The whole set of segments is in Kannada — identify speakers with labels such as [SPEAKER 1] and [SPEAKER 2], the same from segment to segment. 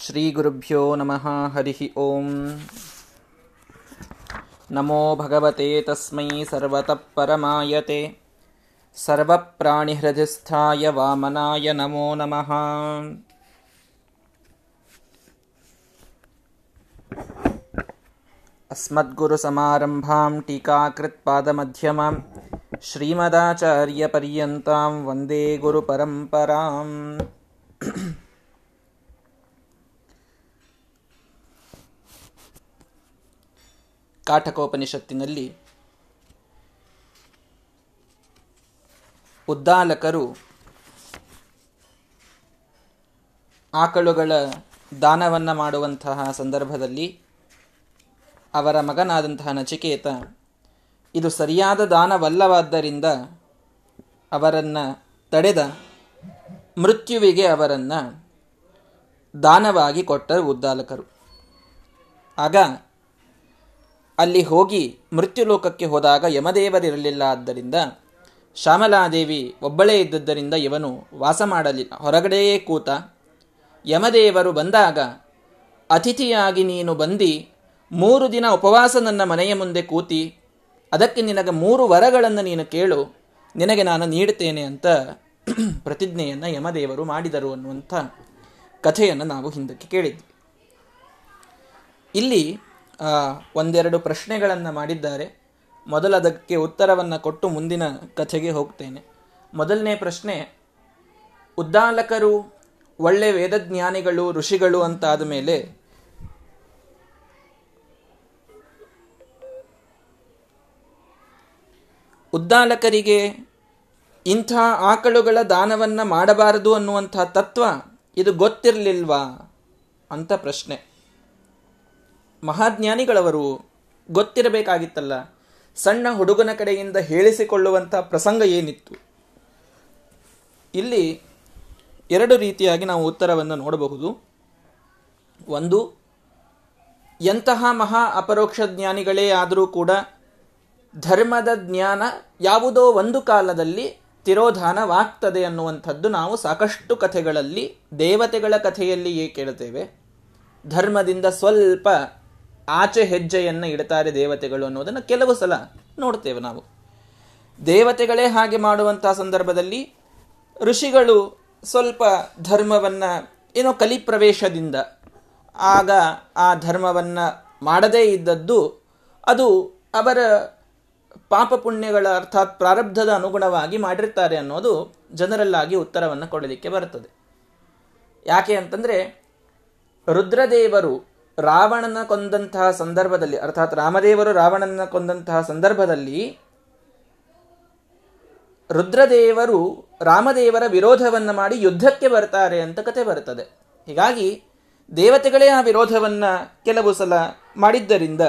[SPEAKER 1] श्रीगुरुभ्यो नमः हरिः ॐ नमो भगवते तस्मै सर्वतः परमायते सर्वप्राणिहृदिस्थाय वामनाय नमो नमः। अस्मद्गुरुसमारम्भां टीकाकृत्पादमध्यमां श्रीमदाचार्यपर्यन्तां वन्दे गुरुपरम्पराम् ಕಾಠಕೋಪನಿಷತ್ತಿನಲ್ಲಿ ಉದ್ದಾಲಕರು ಆಕಳುಗಳ ದಾನವನ್ನು ಮಾಡುವಂತಹ ಸಂದರ್ಭದಲ್ಲಿ ಅವರ ಮಗನಾದಂತಹ ನಚಿಕೇತ, ಇದು ಸರಿಯಾದ ದಾನವಲ್ಲವಾದ್ದರಿಂದ ಅವರನ್ನು ತಡೆದ ಮೃತ್ಯುವಿಗೆ ಅವರನ್ನು ದಾನವಾಗಿ ಕೊಟ್ಟರು ಉದ್ದಾಲಕರು. ಆಗ ಅಲ್ಲಿ ಹೋಗಿ ಮೃತ್ಯುಲೋಕಕ್ಕೆ ಹೋದಾಗ ಯಮದೇವರಿರಲಿಲ್ಲ ಆದ್ದರಿಂದ ಶ್ಯಾಮಲಾದೇವಿ ಒಬ್ಬಳೇ ಇದ್ದದ್ದರಿಂದ ಇವನು ವಾಸ ಮಾಡಲಿಲ್ಲ. ಹೊರಗಡೆಯೇ ಕೂತ ಯಮದೇವರು ಬಂದಾಗ, ಅತಿಥಿಯಾಗಿ ನೀನು ಬಂದು, ಮೂರು ದಿನ ಉಪವಾಸ ನನ್ನ ಮನೆಯ ಮುಂದೆ ಕೂತಿ, ಅದಕ್ಕೆ ನಿನಗೆ ಮೂರು ವರಗಳನ್ನು ನೀನು ಕೇಳು, ನಿನಗೆ ನಾನು ನೀಡುತ್ತೇನೆ ಅಂತ ಪ್ರತಿಜ್ಞೆಯನ್ನು ಯಮದೇವರು ಮಾಡಿದರು ಅನ್ನುವಂಥ ಕಥೆಯನ್ನು ನಾವು ಹಿಂದಕ್ಕೆ ಕೇಳಿದ್ವಿ. ಇಲ್ಲಿ ಒಂದೆರಡು ಪ್ರಶ್ನೆಗಳನ್ನು ಮಾಡಿದ್ದಾರೆ. ಮೊದಲದಕ್ಕೆ ಉತ್ತರವನ್ನು ಕೊಟ್ಟು ಮುಂದಿನ ಕಥೆಗೆ ಹೋಗ್ತೇನೆ. ಮೊದಲನೇ ಪ್ರಶ್ನೆ, ಉದ್ದಾಲಕರು ಒಳ್ಳೆ ವೇದಜ್ಞಾನಿಗಳು, ಋಷಿಗಳು ಅಂತಾದ ಮೇಲೆ ಉದ್ದಾಲಕರಿಗೆ ಇಂಥ ಆಕಳುಗಳ ದಾನವನ್ನು ಮಾಡಬಾರದು ಅನ್ನುವಂಥ ತತ್ವ ಇದು ಗೊತ್ತಿರಲಿಲ್ವಾ? ಅಂತ ಪ್ರಶ್ನೆ. ಮಹಾಜ್ಞಾನಿಗಳವರು ಗೊತ್ತಿರಬೇಕಾಗಿತ್ತಲ್ಲ, ಸಣ್ಣ ಹುಡುಗನ ಕಡೆಯಿಂದ ಹೇಳಿಸಿಕೊಳ್ಳುವಂಥ ಪ್ರಸಂಗ ಏನಿತ್ತು? ಇಲ್ಲಿ ಎರಡು ರೀತಿಯಾಗಿ ನಾವು ಉತ್ತರವನ್ನು ನೋಡಬಹುದು. ಒಂದು, ಎಂತಹ ಮಹಾ ಅಪರೋಕ್ಷ ಜ್ಞಾನಿಗಳೇ ಆದರೂ ಕೂಡ ಧರ್ಮದ ಜ್ಞಾನ ಯಾವುದೋ ಒಂದು ಕಾಲದಲ್ಲಿ ತಿರೋಧಾನವಾಗ್ತದೆ ಅನ್ನುವಂಥದ್ದು ನಾವು ಸಾಕಷ್ಟು ಕಥೆಗಳಲ್ಲಿ, ದೇವತೆಗಳ ಕಥೆಯಲ್ಲಿಯೇ ಕೇಳುತ್ತೇವೆ ಧರ್ಮದಿಂದ ಸ್ವಲ್ಪ ಆಚೆ ಹೆಜ್ಜೆಯನ್ನು ಇಡ್ತಾರೆ ದೇವತೆಗಳು ಅನ್ನೋದನ್ನು ಕೆಲವು ಸಲ ನೋಡ್ತೇವೆ ನಾವು. ದೇವತೆಗಳೇ ಹಾಗೆ ಮಾಡುವಂತಹ ಸಂದರ್ಭದಲ್ಲಿ ಋಷಿಗಳು ಸ್ವಲ್ಪ ಧರ್ಮವನ್ನು ಏನೋ ಕಲಿಪ್ರವೇಶದಿಂದ ಆಗ ಆ ಧರ್ಮವನ್ನು ಮಾಡದೇ ಇದ್ದದ್ದು ಅದು ಅವರ ಪಾಪ ಪುಣ್ಯಗಳ ಅರ್ಥಾತ್ ಪ್ರಾರಬ್ಧದ ಅನುಗುಣವಾಗಿ ಮಾಡಿರ್ತಾರೆ ಅನ್ನೋದು ಜನರಲ್ಲಾಗಿ ಉತ್ತರವನ್ನು ಕೊಡಲಿಕ್ಕೆ ಬರುತ್ತದೆ. ಯಾಕೆ ಅಂತಂದರೆ ರುದ್ರದೇವರು ರಾವಣನ ಕೊಂದಂತಹ ಸಂದರ್ಭದಲ್ಲಿ, ಅರ್ಥಾತ್ ರಾಮದೇವರು ರಾವಣನ ಕೊಂದಂತಹ ಸಂದರ್ಭದಲ್ಲಿ ರುದ್ರದೇವರು ರಾಮದೇವರ ವಿರೋಧವನ್ನು ಮಾಡಿ ಯುದ್ಧಕ್ಕೆ ಬರ್ತಾರೆ ಅಂತ ಕತೆ ಬರುತ್ತದೆ ಹೀಗಾಗಿ ದೇವತೆಗಳೇ ಆ ವಿರೋಧವನ್ನು ಕೆಲವು ಸಲ ಮಾಡಿದ್ದರಿಂದ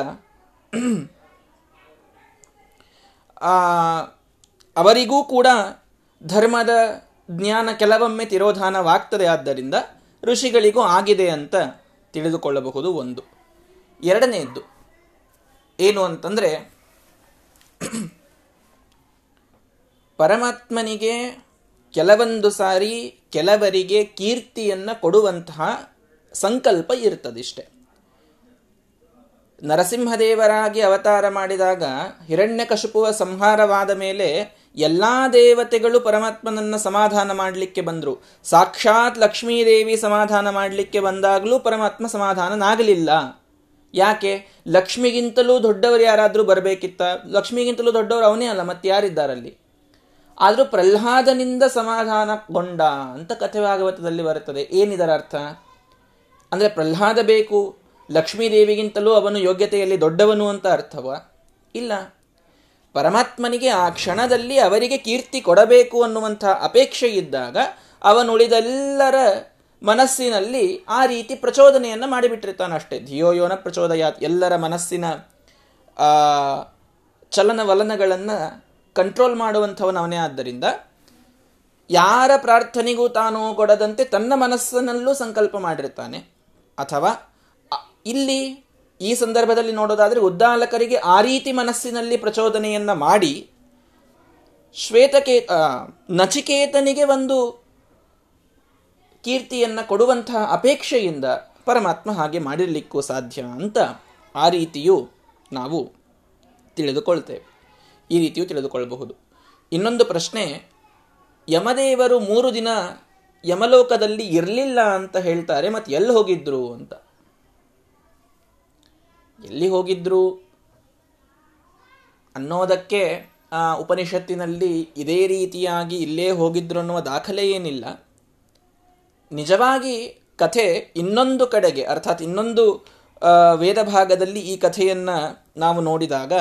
[SPEAKER 1] ಅವರಿಗೂ ಕೂಡ ಧರ್ಮದ ಜ್ಞಾನ ಕೆಲವೊಮ್ಮೆ ತಿರೋಧಾನವಾಗ್ತದೆ. ಆದ್ದರಿಂದ ಋಷಿಗಳಿಗೂ ಆಗಿದೆ ಅಂತ ತಿಳಿದುಕೊಳ್ಳಬಹುದು ಒಂದು. ಎರಡನೆಯದ್ದು ಏನು ಅಂತಂದರೆ ಪರಮಾತ್ಮನಿಗೆ ಕೆಲವೊಂದು ಸಾರಿ ಕೆಲವರಿಗೆ ಕೀರ್ತಿಯನ್ನು ಕೊಡುವಂತಹ ಸಂಕಲ್ಪ ಇರ್ತದಿಷ್ಟೆ. ನರಸಿಂಹದೇವರಾಗಿ ಅವತಾರ ಮಾಡಿದಾಗ ಹಿರಣ್ಯಕಶುಪುವ ಸಂಹಾರವಾದ ಮೇಲೆ ಎಲ್ಲಾ ದೇವತೆಗಳು ಪರಮಾತ್ಮನನ್ನ ಸಮಾಧಾನ ಮಾಡಲಿಕ್ಕೆ ಬಂದರು. ಸಾಕ್ಷಾತ್ ಲಕ್ಷ್ಮೀದೇವಿ ಸಮಾಧಾನ ಮಾಡಲಿಕ್ಕೆ ಬಂದಾಗಲೂ ಪರಮಾತ್ಮ ಸಮಾಧಾನನಾಗಲಿಲ್ಲ. ಯಾಕೆ? ಲಕ್ಷ್ಮಿಗಿಂತಲೂ ದೊಡ್ಡವರು ಯಾರಾದರೂ ಬರಬೇಕಿತ್ತ? ಲಕ್ಷ್ಮಿಗಿಂತಲೂ ದೊಡ್ಡವರು ಅವನೇ ಅಲ್ಲ, ಮತ್ತೆ ಯಾರಿದ್ದಾರಲ್ಲಿ? ಆದರೂ ಪ್ರಹ್ಲಾದನಿಂದ ಸಮಾಧಾನಗೊಂಡ ಅಂತ ಕಥೆ ಭಾಗವತದಲ್ಲಿ ಬರುತ್ತದೆ. ಏನಿದರ ಅರ್ಥ ಅಂದರೆ ಪ್ರಹ್ಲಾದ ಬೇಕು ಲಕ್ಷ್ಮೀದೇವಿಗಿಂತಲೂ ಅವನು ಯೋಗ್ಯತೆಯಲ್ಲಿ ದೊಡ್ಡವನು ಅಂತ ಅರ್ಥವ? ಇಲ್ಲ. ಪರಮಾತ್ಮನಿಗೆ ಆ ಕ್ಷಣದಲ್ಲಿ ಅವರಿಗೆ ಕೀರ್ತಿ ಕೊಡಬೇಕು ಅನ್ನುವಂಥ ಅಪೇಕ್ಷೆ ಇದ್ದಾಗ ಅವನುಳಿದೆಲ್ಲರ ಮನಸ್ಸಿನಲ್ಲಿ ಆ ರೀತಿ ಪ್ರಚೋದನೆಯನ್ನು ಮಾಡಿಬಿಟ್ಟಿರ್ತಾನಷ್ಟೇ ಧಿಯೋಯೋನ ಪ್ರಚೋದಯಾತ್. ಎಲ್ಲರ ಮನಸ್ಸಿನ ಚಲನವಲನಗಳನ್ನು ಕಂಟ್ರೋಲ್ ಮಾಡುವಂಥವನವನೇ ಆದ್ದರಿಂದ ಯಾರ ಪ್ರಾರ್ಥನೆಗೂ ತಾನು ಕೊಡದಂತೆ ತನ್ನ ಮನಸ್ಸಿನಲ್ಲೂ ಸಂಕಲ್ಪ ಮಾಡಿರ್ತಾನೆ. ಅಥವಾ ಇಲ್ಲಿ ಈ ಸಂದರ್ಭದಲ್ಲಿ ನೋಡೋದಾದರೆ ಉದ್ದಾಲಕರಿಗೆ ಆ ರೀತಿ ಮನಸ್ಸಿನಲ್ಲಿ ಪ್ರಚೋದನೆಯನ್ನು ಮಾಡಿ ಶ್ವೇತಕೇ ನಚಿಕೇತನಿಗೆ ಒಂದು ಕೀರ್ತಿಯನ್ನು ಕೊಡುವಂತಹ ಅಪೇಕ್ಷೆಯಿಂದ ಪರಮಾತ್ಮ ಹಾಗೆ ಮಾಡಿರಲಿಕ್ಕೂ ಸಾಧ್ಯ ಅಂತ ಆ ರೀತಿಯೂ ನಾವು ತಿಳಿದುಕೊಳ್ತೇವೆ. ಈ ರೀತಿಯೂ ತಿಳಿದುಕೊಳ್ಳಬಹುದು ಇನ್ನೊಂದು ಪ್ರಶ್ನೆ, ಯಮದೇವರು ಮೂರು ದಿನ ಯಮಲೋಕದಲ್ಲಿ ಇರಲಿಲ್ಲ ಅಂತ ಹೇಳ್ತಾರೆ, ಮತ್ತು ಎಲ್ಲಿ ಹೋಗಿದ್ರು ಅಂತ. ಎಲ್ಲಿ ಹೋಗಿದ್ರು ಅನ್ನೋದಕ್ಕೆ ಉಪನಿಷತ್ತಿನಲ್ಲಿ ಇದೇ ರೀತಿಯಾಗಿ ಇಲ್ಲೇ ಹೋಗಿದ್ರು ಅನ್ನುವ ದಾಖಲೆ ಏನಿಲ್ಲ. ನಿಜವಾಗಿ ಕಥೆ ಇನ್ನೊಂದು ಕಡೆಗೆ, ಅರ್ಥಾತ್ ಇನ್ನೊಂದು ವೇದ ಭಾಗದಲ್ಲಿ ಈ ಕಥೆಯನ್ನು ನಾವು ನೋಡಿದಾಗ,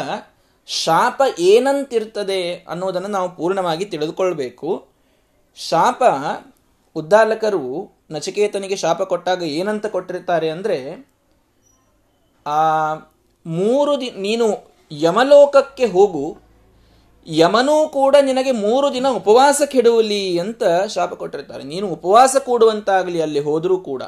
[SPEAKER 1] ಶಾಪ ಏನಂತಿರ್ತದೆ ಅನ್ನೋದನ್ನು ನಾವು ಪೂರ್ಣವಾಗಿ ತಿಳಿದುಕೊಳ್ಬೇಕು. ಶಾಪ, ಉದ್ದಾಲಕರು ನಚಿಕೇತನಿಗೆ ಶಾಪ ಕೊಟ್ಟಾಗ ಏನಂತ ಕೊಟ್ಟಿರ್ತಾರೆ ಅಂದರೆ ಆ, ಮೂರು ದಿ, ನೀನು ಯಮಲೋಕಕ್ಕೆ ಹೋಗು, ಯಮನೂ ಕೂಡ ನಿನಗೆ ಮೂರು ದಿನ ಉಪವಾಸ ಕೆಡುವಲಿ ಅಂತ ಶಾಪ ಕೊಟ್ಟಿರ್ತಾರೆ. ನೀನು ಉಪವಾಸ ಕೂಡುವಂತಾಗಲಿ ಅಲ್ಲಿ ಹೋದರೂ ಕೂಡ.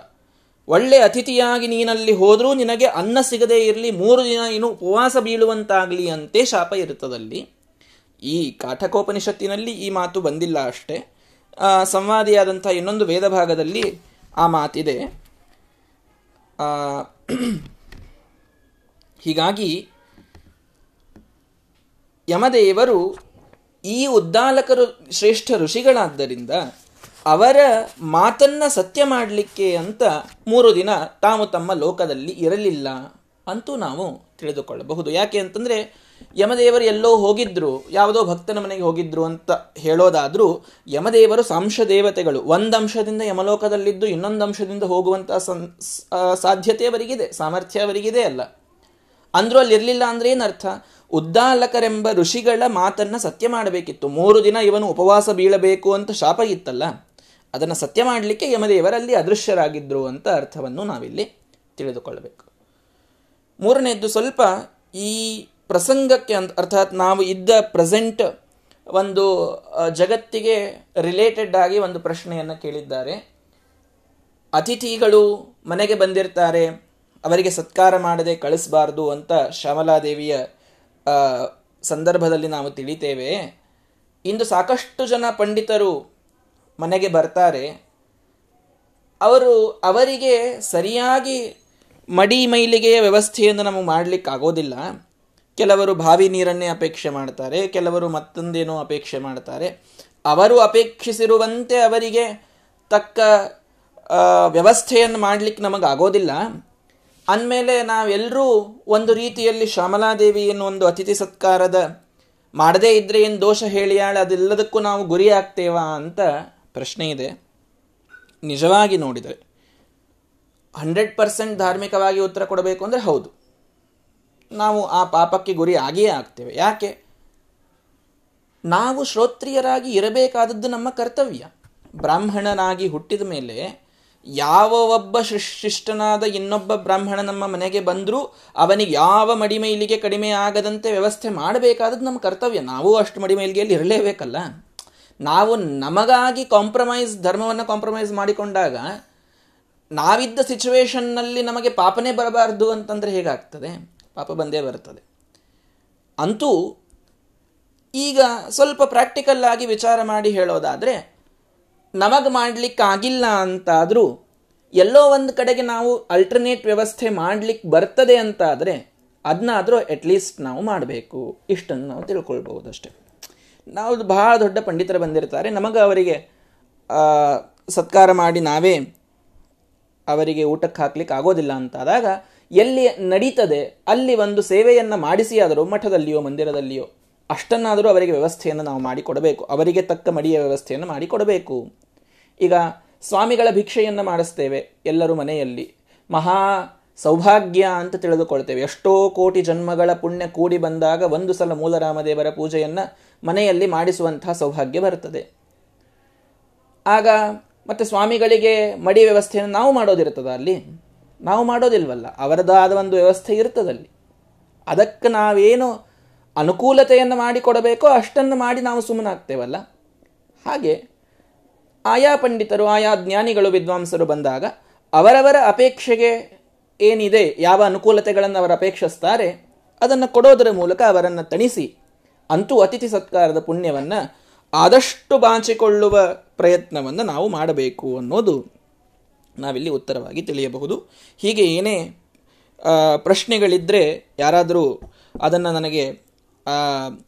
[SPEAKER 1] ಒಳ್ಳೆ ಅತಿಥಿಯಾಗಿ ನೀನಲ್ಲಿ ಹೋದರೂ ನಿನಗೆ ಅನ್ನ ಸಿಗದೇ ಇರಲಿ, ಮೂರು ದಿನ ನೀನು ಉಪವಾಸ ಬೀಳುವಂತಾಗಲಿ ಅಂತೆ ಶಾಪ ಇರುತ್ತದಲ್ಲಿ. ಈ ಕಾಠಕೋಪನಿಷತ್ತಿನಲ್ಲಿ ಈ ಮಾತು ಬಂದಿಲ್ಲ ಅಷ್ಟೇ. ಸಂವಾದಿಯಾದಂಥ ಇನ್ನೊಂದು ವೇದ ಭಾಗದಲ್ಲಿ ಆ ಮಾತಿದೆ. ಹೀಗಾಗಿ ಯಮದೇವರು ಈ ಉದ್ದಾಲಕರು ಶ್ರೇಷ್ಠ ಋಷಿಗಳಾದ್ದರಿಂದ ಅವರ ಮಾತನ್ನ ಸತ್ಯ ಮಾಡಲಿಕ್ಕೆ ಅಂತ ಮೂರು ದಿನ ತಾವು ತಮ್ಮ ಲೋಕದಲ್ಲಿ ಇರಲಿಲ್ಲ ಅಂತೂ ನಾವು ತಿಳಿದುಕೊಳ್ಳಬಹುದು. ಯಾಕೆ ಅಂತಂದ್ರೆ ಯಮದೇವರು ಎಲ್ಲೋ ಹೋಗಿದ್ರು, ಯಾವುದೋ ಭಕ್ತನ ಮನೆಗೆ ಹೋಗಿದ್ರು ಅಂತ ಹೇಳೋದಾದರೂ ಯಮದೇವರು ಸಾಂಶ ದೇವತೆಗಳು ಒಂದು ಅಂಶದಿಂದ ಯಮಲೋಕದಲ್ಲಿದ್ದು ಇನ್ನೊಂದು ಅಂಶದಿಂದ ಹೋಗುವಂತಹ ಸಾಧ್ಯತೆ ಅವರಿಗಿದೆ, ಸಾಮರ್ಥ್ಯ ಅವರಿಗಿದೆ ಅಲ್ಲ. ಅಂದ್ರೂ ಅಲ್ಲಿ ಇರಲಿಲ್ಲ ಅಂದ್ರೆ ಏನರ್ಥ ಉದ್ದಾಲಕರೆಂಬ ಋಷಿಗಳ ಮಾತನ್ನ ಸತ್ಯ ಮಾಡಬೇಕಿತ್ತು. ಮೂರು ದಿನ ಇವನು ಉಪವಾಸ ಬೀಳಬೇಕು ಅಂತ ಶಾಪ ಇತ್ತಲ್ಲ? ಅದನ್ನು ಸತ್ಯ ಮಾಡಲಿಕ್ಕೆ ಯಮದೇವರಲ್ಲಿ ಅದೃಶ್ಯರಾಗಿದ್ದರು ಅಂತ ಅರ್ಥವನ್ನು ನಾವಿಲ್ಲಿ ತಿಳಿದುಕೊಳ್ಳಬೇಕು. ಮೂರನೆಯದ್ದು ಸ್ವಲ್ಪ ಈ ಪ್ರಸಂಗಕ್ಕೆ ಅಂತ ಅರ್ಥಾತ್ ನಾವು ಇದ್ದ ಪ್ರೆಸೆಂಟ್ ಒಂದು ಜಗತ್ತಿಗೆ ರಿಲೇಟೆಡ್ ಆಗಿ ಒಂದು ಪ್ರಶ್ನೆಯನ್ನು ಕೇಳಿದ್ದಾರೆ. ಅತಿಥಿಗಳು ಮನೆಗೆ ಬಂದಿರ್ತಾರೆ. ಅವರಿಗೆ ಸತ್ಕಾರ ಮಾಡದೆ ಕಳಿಸಬಾರದು ಅಂತ ಶ್ಯಾಮಲಾದೇವಿಯ ಸಂದರ್ಭದಲ್ಲಿ ನಾವು ತಿಳಿತೇವೆ. ಇಂದು ಸಾಕಷ್ಟು ಜನ ಪಂಡಿತರು ಮನೆಗೆ ಬರ್ತಾರೆ. ಅವರು ಅವರಿಗೆ ಸರಿಯಾಗಿ ಮಡಿ ಮೈಲಿಗೆಯ ವ್ಯವಸ್ಥೆಯನ್ನು ನಮಗೆ ಮಾಡಲಿಕ್ಕಾಗೋದಿಲ್ಲ. ಕೆಲವರು ಬಾವಿ ನೀರನ್ನೇ ಅಪೇಕ್ಷೆ ಮಾಡ್ತಾರೆ, ಕೆಲವರು ಮತ್ತೊಂದೇನೋ ಅಪೇಕ್ಷೆ ಮಾಡ್ತಾರೆ. ಅವರು ಅಪೇಕ್ಷಿಸಿರುವಂತೆ ಅವರಿಗೆ ತಕ್ಕ ವ್ಯವಸ್ಥೆಯನ್ನು ಮಾಡಲಿಕ್ಕೆ ನಮಗಾಗೋದಿಲ್ಲ. ಅಂದಮೇಲೆ ನಾವೆಲ್ಲರೂ ಒಂದು ರೀತಿಯಲ್ಲಿ ಶ್ಯಾಮಲಾದೇವಿಯನ್ನು ಒಂದು ಅತಿಥಿ ಸತ್ಕಾರದ ಮಾಡದೇ ಇದ್ರೆ ಏನು ದೋಷ ಹೇಳಿಯಾಳೆ ಅದೆಲ್ಲದಕ್ಕೂ ನಾವು ಗುರಿ ಆಗ್ತೇವಾ ಅಂತ ಪ್ರಶ್ನೆ ಇದೆ. ನಿಜವಾಗಿ ನೋಡಿದರೆ ಹಂಡ್ರೆಡ್ ಪರ್ಸೆಂಟ್ ಧಾರ್ಮಿಕವಾಗಿ ಉತ್ತರ ಕೊಡಬೇಕು ಅಂದರೆ ಹೌದು. ನಾವು ಆ ಪಾಪಕ್ಕೆ ಗುರಿ ಆಗಿಯೇ ಆಗ್ತೇವೆ. ಯಾಕೆ? ನಾವು ಶ್ರೋತ್ರಿಯರಾಗಿ ಇರಬೇಕಾದದ್ದು ನಮ್ಮ ಕರ್ತವ್ಯ. ಬ್ರಾಹ್ಮಣನಾಗಿ ಹುಟ್ಟಿದ ಮೇಲೆ ಯಾವ ಒಬ್ಬ ಶಿಷ್ಟನಾದ ಇನ್ನೊಬ್ಬ ಬ್ರಾಹ್ಮಣ ನಮ್ಮ ಮನೆಗೆ ಬಂದರೂ ಅವನಿಗೆ ಯಾವ ಮಡಿಮೈಲಿಗೆ ಕಡಿಮೆ ಆಗದಂತೆ ವ್ಯವಸ್ಥೆ ಮಾಡಬೇಕಾದದ್ದು ನಮ್ಮ ಕರ್ತವ್ಯ. ನಾವು ಅಷ್ಟು ಮಡಿಮೈಲಿಗೆಯಲ್ಲಿ ಇರಲೇಬೇಕಲ್ಲ. ನಾವು ನಮಗಾಗಿ ಕಾಂಪ್ರಮೈಸ್ ಧರ್ಮವನ್ನು ಕಾಂಪ್ರಮೈಸ್ ಮಾಡಿಕೊಂಡಾಗ ನಾವಿದ್ದ ಸಿಚುವೇಶನ್ನಲ್ಲಿ ನಮಗೆ ಪಾಪನೇ ಬರಬಾರ್ದು ಅಂತಂದರೆ ಹೇಗಾಗ್ತದೆ? ಪಾಪ ಬಂದೇ ಬರ್ತದೆ ಅಂತೂ ಈಗ ಸ್ವಲ್ಪ ಪ್ರಾಕ್ಟಿಕಲ್ ಆಗಿ ವಿಚಾರ ಮಾಡಿ ಹೇಳೋದಾದರೆ ನಮಗೆ ಮಾಡಲಿಕ್ಕಾಗಿಲ್ಲ ಅಂತಾದರೂ ಎಲ್ಲೋ ಒಂದು ಕಡೆಗೆ ನಾವು ಅಲ್ಟರ್ನೇಟ್ ವ್ಯವಸ್ಥೆ ಮಾಡಲಿಕ್ಕೆ ಬರ್ತದೆ ಅಂತಾದರೆ ಅದನ್ನಾದರೂ ಅಟ್ಲೀಸ್ಟ್ ನಾವು ಮಾಡಬೇಕು. ಇಷ್ಟನ್ನು ನಾವು ತಿಳ್ಕೊಳ್ಬಹುದು ಅಷ್ಟೆ ನಾವು ಬಹಳ ದೊಡ್ಡ ಪಂಡಿತರು ಬಂದಿರ್ತಾರೆ. ನಮಗೆ ಅವರಿಗೆ ಸತ್ಕಾರ ಮಾಡಿ ನಾವೇ ಅವರಿಗೆ ಊಟಕ್ಕೆ ಹಾಕ್ಲಿಕ್ಕೆ ಆಗೋದಿಲ್ಲ ಅಂತಾದಾಗ ಎಲ್ಲಿ ನಡೀತದೆ, ಅಲ್ಲಿ ಒಂದು ಸೇವೆಯನ್ನು ಮಾಡಿಸಿ ಆದರೂ ಮಠದಲ್ಲಿಯೋ, ಮಂದಿರದಲ್ಲಿಯೋ ಅಷ್ಟನ್ನಾದರೂ ಅವರಿಗೆ ವ್ಯವಸ್ಥೆಯನ್ನು ನಾವು ಮಾಡಿಕೊಡಬೇಕು. ಅವರಿಗೆ ತಕ್ಕ ಮಡಿಯ ವ್ಯವಸ್ಥೆಯನ್ನು ಮಾಡಿಕೊಡಬೇಕು. ಈಗ ಸ್ವಾಮಿಗಳ ಭಿಕ್ಷೆಯನ್ನು ಮಾಡಿಸ್ತೇವೆ ಎಲ್ಲರೂ ಮನೆಯಲ್ಲಿ. ಮಹಾ ಸೌಭಾಗ್ಯ ಅಂತ ತಿಳಿದುಕೊಳ್ತೇವೆ. ಎಷ್ಟೋ ಕೋಟಿ ಜನ್ಮಗಳ ಪುಣ್ಯ ಕೂಡಿ ಬಂದಾಗ ಒಂದು ಸಲ ಮೂಲರಾಮದೇವರ ಪೂಜೆಯನ್ನು ಮನೆಯಲ್ಲಿ ಮಾಡಿಸುವಂತಹ ಸೌಭಾಗ್ಯ ಬರುತ್ತದೆ. ಆಗ ಮತ್ತು ಸ್ವಾಮಿಗಳಿಗೆ ಮಡಿ ವ್ಯವಸ್ಥೆಯನ್ನು ನಾವು ಮಾಡೋದಿರ್ತದ ಅಲ್ಲಿ? ನಾವು ಮಾಡೋದಿಲ್ವಲ್ಲ. ಅವರದಾದ ಒಂದು ವ್ಯವಸ್ಥೆ ಇರ್ತದಲ್ಲಿ. ಅದಕ್ಕೆ ನಾವೇನು ಅನುಕೂಲತೆಯನ್ನು ಮಾಡಿಕೊಡಬೇಕೋ ಅಷ್ಟನ್ನು ಮಾಡಿ ನಾವು ಸುಮ್ಮನಾಗ್ತೇವಲ್ಲ? ಹಾಗೆ ಆಯಾ ಪಂಡಿತರು, ಆಯಾ ಜ್ಞಾನಿಗಳು, ವಿದ್ವಾಂಸರು ಬಂದಾಗ ಅವರವರ ಅಪೇಕ್ಷೆಗೆ ಏನಿದೆ, ಯಾವ ಅನುಕೂಲತೆಗಳನ್ನು ಅವರು ಅಪೇಕ್ಷಿಸ್ತಾರೆ, ಅದನ್ನು ಕೊಡೋದರ ಮೂಲಕ ಅವರನ್ನು ತಣಿಸಿ, ಅಂತೂ ಅತಿಥಿ ಸತ್ಕಾರದ ಪುಣ್ಯವನ್ನು ಆದಷ್ಟು ಬಾಚಿಕೊಳ್ಳುವ ಪ್ರಯತ್ನವನ್ನು ನಾವು ಮಾಡಬೇಕು ಅನ್ನೋದು ನಾವಿಲ್ಲಿ ಉತ್ತರವಾಗಿ ತಿಳಿಯಬಹುದು. ಹೀಗೆ ಏನೇ ಪ್ರಶ್ನೆಗಳಿದ್ದರೆ ಯಾರಾದರೂ ಅದನ್ನು ನನಗೆ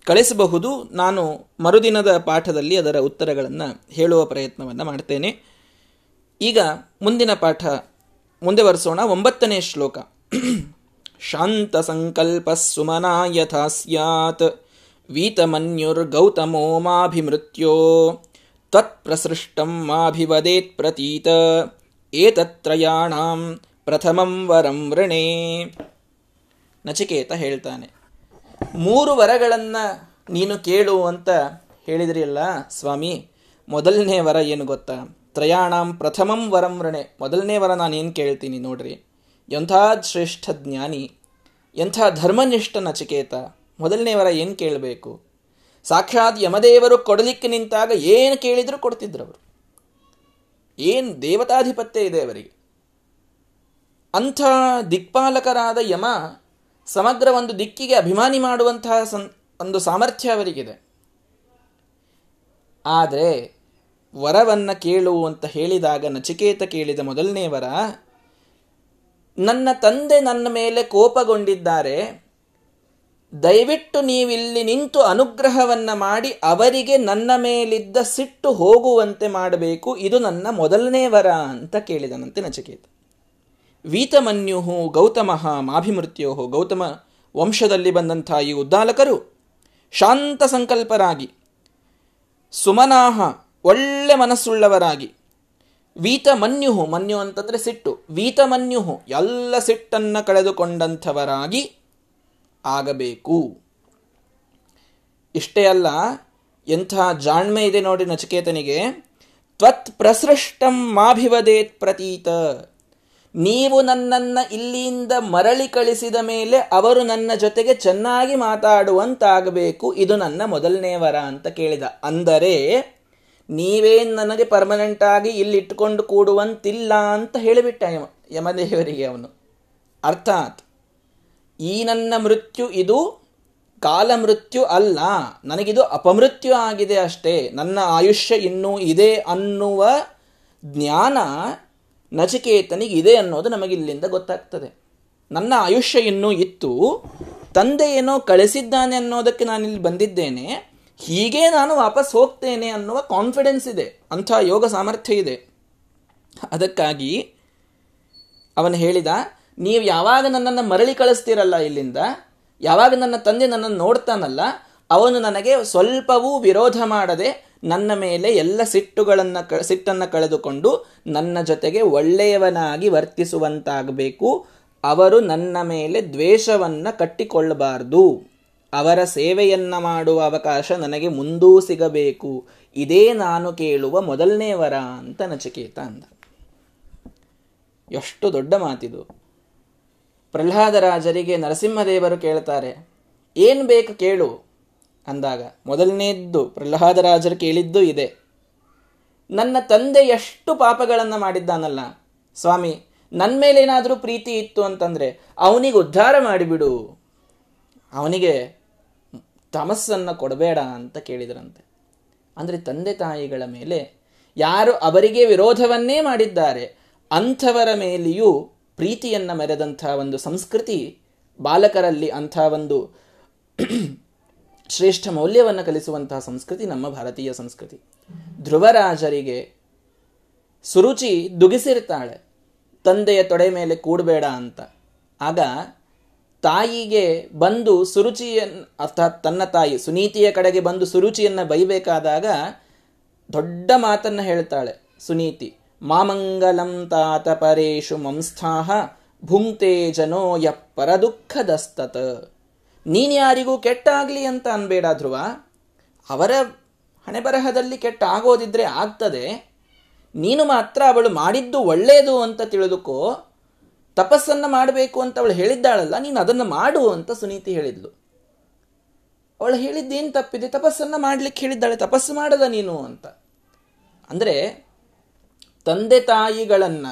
[SPEAKER 1] ಕಳಿಸಬಹುದು. ನಾನು ಮರುದಿನದ ಪಾಠದಲ್ಲಿ ಅದರ ಉತ್ತರಗಳನ್ನು ಹೇಳುವ ಪ್ರಯತ್ನವನ್ನು ಮಾಡ್ತೇನೆ. ಈಗ ಮುಂದಿನ ಪಾಠ ಮುಂದೆ ಬರೆಸೋಣ. ಒಂಬತ್ತನೇ ಶ್ಲೋಕ. ಶಾಂತ ಸಂಕಲ್ಪ ಸುಮನಾ ಯಥಾ ಸ್ಯಾತ್. ವೀತಮನ್ಯುರ್ಗೌತಮೋ ಮಾಭಿಮೃತ್ಯೋ. ತತ್ಪ್ರಸೃಷ್ಟಂ ಮಾಭಿವದೇತ್ ಪ್ರತೀತ. ಏತತ್ರಯಾಣಾಂ ಪ್ರಥಮಂ ವರಂ ವೃಣೇ. ನಚಿಕೇತ ಹೇಳ್ತಾನೆ. ಮೂರು ವರಗಳನ್ನು ನೀನು ಕೇಳು ಅಂತ ಹೇಳಿದ್ರಿಯಲ್ಲ, ಸ್ವಾಮಿ? ಮೊದಲನೇ ವರ ಏನು ಗೊತ್ತಾ? ತ್ರಯಾಣಂ ಪ್ರಥಮಂ ವರಂ ವೃಣೆ. ಮೊದಲನೇ ವರ ನಾನೇನು ಕೇಳ್ತೀನಿ ನೋಡ್ರಿ. ಎಂಥ ಶ್ರೇಷ್ಠ ಜ್ಞಾನಿ ಎಂಥ ಧರ್ಮನಿಷ್ಠ ನಚಿಕೇತ, ಮೊದಲನೇ ವರ ಏನು ಕೇಳಬೇಕು? ಸಾಕ್ಷಾತ್ ಯಮದೇವರು ಕೊಡಲಿಕ್ಕೆ ನಿಂತಾಗ ಏನು ಕೇಳಿದ್ರು ಕೊಡ್ತಿದ್ರು ಅವರು. ಏನು ದೇವತಾಧಿಪತ್ಯ ಇದೆ ಅವರಿಗೆ. ಅಂಥ ದಿಕ್ಪಾಲಕರಾದ ಯಮ ಸಮಗ್ರ ಒಂದು ದಿಕ್ಕಿಗೆ ಅಭಿಮಾನಿ ಮಾಡುವಂತಹ ಸಂ, ಒಂದು ಸಾಮರ್ಥ್ಯ ಅವರಿಗಿದೆ. ಆದರೆ, ವರವನ್ನ ಕೇಳು ಅಂತ ಹೇಳಿದಾಗ, ನಚಿಕೇತ ಕೇಳಿದ ಮೊದಲನೇ ವರ, ನನ್ನ ತಂದೆ ನನ್ನ ಮೇಲೆ ಕೋಪಗೊಂಡಿದ್ದಾರೆ. ದಯವಿಟ್ಟು ನೀವಿಲ್ಲಿ ನಿಂತು ಅನುಗ್ರಹವನ್ನ ಮಾಡಿ, ಅವರಿಗೆ ನನ್ನ ಮೇಲಿದ್ದ ಸಿಟ್ಟು ಹೋಗುವಂತೆ ಮಾಡಬೇಕು. ಇದು ನನ್ನ ಮೊದಲನೇ ವರ ಅಂತ ಕೇಳಿದನಂತೆ ನಚಿಕೇತ. ವೀತಮನ್ಯು ಗೌತಮಃ ಮಾಭಿಮೃತ್ಯೋ ಗೌತಮ ವಂಶದಲ್ಲಿ ಬಂದಂಥ ಈ ಉದ್ದಾಲಕರು ಶಾಂತ ಸಂಕಲ್ಪರಾಗಿ ಸುಮನಾಹ ಒಳ್ಳೆ ಮನಸ್ಸುಳ್ಳವರಾಗಿ, ವೀತಮನ್ಯು, ಮನ್ಯು ಅಂತಂದರೆ ಸಿಟ್ಟು, ವೀತಮನ್ಯು ಎಲ್ಲ ಸಿಟ್ಟನ್ನು ಕಳೆದುಕೊಂಡಂಥವರಾಗಿ ಆಗಬೇಕು. ಇಷ್ಟೇ ಅಲ್ಲ, ಎಂಥ ಜಾಣ್ಮೆ ಇದೆ ನೋಡಿ ನಚಿಕೇತನಿಗೆ, ತ್ವತ್ ಪ್ರಸೃಷ್ಟಂ ಮಾಭಿವದೇತ್ ಪ್ರತೀತ. ನೀವು ನನ್ನನ್ನ ಇಲ್ಲಿಂದ ಮರಳಿ ಕಳಿಸಿದ ಮೇಲೆ ಅವರು ನನ್ನ ಜೊತೆಗೆ ಚೆನ್ನಾಗಿ ಮಾತಾಡುವಂತಾಗಬೇಕು. ಇದು ನನ್ನ ಮೊದಲನೇ ವರ ಅಂತ ಕೇಳಿದ. ಅಂದರೆ, ನೀವೇನು ನನಗೆ ಪರ್ಮನೆಂಟ್ ಆಗಿ ಇಲ್ಲಿ ಇಟ್ಟುಕೊಂಡು ಕೂಡುವಂತಿಲ್ಲ ಅಂತ ಹೇಳಿಬಿಟ್ಟ ಯಮದೇವರಿಗೆ ಅವನು. ಅರ್ಥಾತ್, ಈ ನನ್ನ ಮೃತ್ಯು ಇದು ಕಾಲ ಮೃತ್ಯು ಅಲ್ಲ, ನನಗಿದು ಅಪಮೃತ್ಯು ಆಗಿದೆ ಅಷ್ಟೇ. ನನ್ನ ಆಯುಷ್ಯ ಇನ್ನೂ ಇದೆ ಅನ್ನುವ ಜ್ಞಾನ ನಚಿಕೇತನಿಗೆ ಇದೆ ಅನ್ನೋದು ನಮಗಿಲ್ಲಿಂದ ಗೊತ್ತಾಗ್ತದೆ. ನನ್ನ ಆಯುಷ್ಯ ಇನ್ನೂ ಇತ್ತು, ತಂದೆ ಏನೋ ಕಳಿಸಿದ್ದಾನೆ ಅನ್ನೋದಕ್ಕೆ ನಾನಿಲ್ಲಿ ಬಂದಿದ್ದೇನೆ, ಹೀಗೆ ನಾನು ವಾಪಸ್ ಹೋಗ್ತೇನೆ ಅನ್ನುವ ಕಾನ್ಫಿಡೆನ್ಸ್ ಇದೆ, ಅಂಥ ಯೋಗ ಸಾಮರ್ಥ್ಯ ಇದೆ. ಅದಕ್ಕಾಗಿ ಅವನು ಹೇಳಿದ, ನೀವು ಯಾವಾಗ ನನ್ನನ್ನು ಮರಳಿ ಕಳಿಸ್ತೀರಲ್ಲ ಇಲ್ಲಿಂದ, ಯಾವಾಗ ನನ್ನ ತಂದೆ ನನ್ನನ್ನು ನೋಡ್ತಾನಲ್ಲ, ಅವನು ನನಗೆ ಸ್ವಲ್ಪವೂ ವಿರೋಧ ಮಾಡದೆ ನನ್ನ ಮೇಲೆ ಎಲ್ಲ ಸಿಟ್ಟುಗಳನ್ನು ಕ, ಸಿಟ್ಟನ್ನು ಕಳೆದುಕೊಂಡು ನನ್ನ ಜೊತೆಗೆ ಒಳ್ಳೆಯವನಾಗಿ ವರ್ತಿಸುವಂತಾಗಬೇಕು. ಅವರು ನನ್ನ ಮೇಲೆ ದ್ವೇಷವನ್ನು ಕಟ್ಟಿಕೊಳ್ಳಬಾರ್ದು. ಅವರ ಸೇವೆಯನ್ನು ಮಾಡುವ ಅವಕಾಶ ನನಗೆ ಮುಂದೂ ಸಿಗಬೇಕು. ಇದೇ ನಾನು ಕೇಳುವ ಮೊದಲನೇ ವರ ಅಂತ ನಚಿಕೇತ ಅಂದ. ಎಷ್ಟು ದೊಡ್ಡ ಮಾತಿದು. ಪ್ರಹ್ಲಾದರಾಜರಿಗೆ ನರಸಿಂಹದೇವರು ಕೇಳ್ತಾರೆ, ಏನು ಬೇಕು ಕೇಳು. ಅಂದಾಗ ಮೊದಲನೇದ್ದು ಪ್ರಹ್ಲಾದರಾಜರು ಕೇಳಿದ್ದು ಇದೆ. ನನ್ನ ತಂದೆ ಎಷ್ಟು ಪಾಪಗಳನ್ನು ಮಾಡಿದ್ದಾನಲ್ಲ. ಸ್ವಾಮಿ ನನ್ನ ಮೇಲೇನಾದರೂ ಪ್ರೀತಿ ಇತ್ತು ಅಂತಂದರೆ ಅವನಿಗೆ ಉದ್ಧಾರ ಮಾಡಿಬಿಡು. ಅವನಿಗೆ ತಮಸ್ಸನ್ನು ಕೊಡಬೇಡ ಅಂತ ಕೇಳಿದ್ರಂತೆ. ಅಂದರೆ ತಂದೆ ತಾಯಿಗಳ ಮೇಲೆ ಯಾರು ಅವರಿಗೆ ವಿರೋಧವನ್ನೇ ಮಾಡಿದ್ದಾರೆ, ಅಂಥವರ ಮೇಲೆಯೂ ಪ್ರೀತಿಯನ್ನು ಮೆರೆದಂಥ ಒಂದು ಸಂಸ್ಕೃತಿ, ಬಾಲಕರಲ್ಲಿ ಅಂಥ ಒಂದು ಶ್ರೇಷ್ಠ ಮೌಲ್ಯವನ್ನು ಕಲಿಸುವಂತಹ ಸಂಸ್ಕೃತಿ ನಮ್ಮ ಭಾರತೀಯ ಸಂಸ್ಕೃತಿ. ಧ್ರುವರಾಜರಿಗೆ ಸುರುಚಿ ದುಗಿಸಿರ್ತಾಳೆ, ತಂದೆಯ ತೊಡೆ ಮೇಲೆ ಕೂಡಬೇಡ ಅಂತ. ಆಗ ತಾಯಿಗೆ ಬಂದು ಸುರುಚಿಯನ್ನು ಅರ್ಥಾತ್ ತನ್ನ ತಾಯಿ, ಸುನೀತಿಯ ಕಡೆಗೆ ಬಂದು ಸುರುಚಿಯನ್ನು ಬೈಬೇಕಾದಾಗ ದೊಡ್ಡ ಮಾತನ್ನು ಹೇಳ್ತಾಳೆ ಸುನೀತಿ, ಮಾಮಂಗಲಂ ತಾತ ಪರೇಶು ಮಂಸ್ಥಾಹ ಭುಂಕ್ತೆ ಜನೋ ನೀನು ಯಾರಿಗೂ ಕೆಟ್ಟಾಗ್ಲಿ ಅಂತ ಅನ್ಬೇಡ ಧ್ರುವ. ಅವರ ಹಣೆಬರಹದಲ್ಲಿ ಕೆಟ್ಟ ಆಗೋದಿದ್ರೆ ಆಗ್ತದೆ. ನೀನು ಮಾತ್ರ ಅವಳು ಮಾಡಿದ್ದು ಒಳ್ಳೆಯದು ಅಂತ ತಿಳಿದುಕೋ. ತಪಸ್ಸನ್ನು ಮಾಡಬೇಕು ಅಂತ ಅವಳು ಹೇಳಿದ್ದಾಳಲ್ಲ, ನೀನು ಅದನ್ನು ಮಾಡು ಅಂತ ಸುನೀತಿ ಹೇಳಿದ್ಲು. ಅವಳು ಹೇಳಿದ್ದೇನು ತಪ್ಪಿದೆ? ತಪಸ್ಸನ್ನು ಮಾಡಲಿಕ್ಕೆ ಹೇಳಿದ್ದಾಳೆ, ತಪಸ್ಸು ಮಾಡದ ನೀನು ಅಂತ. ಅಂದರೆ, ತಂದೆ ತಾಯಿಗಳನ್ನ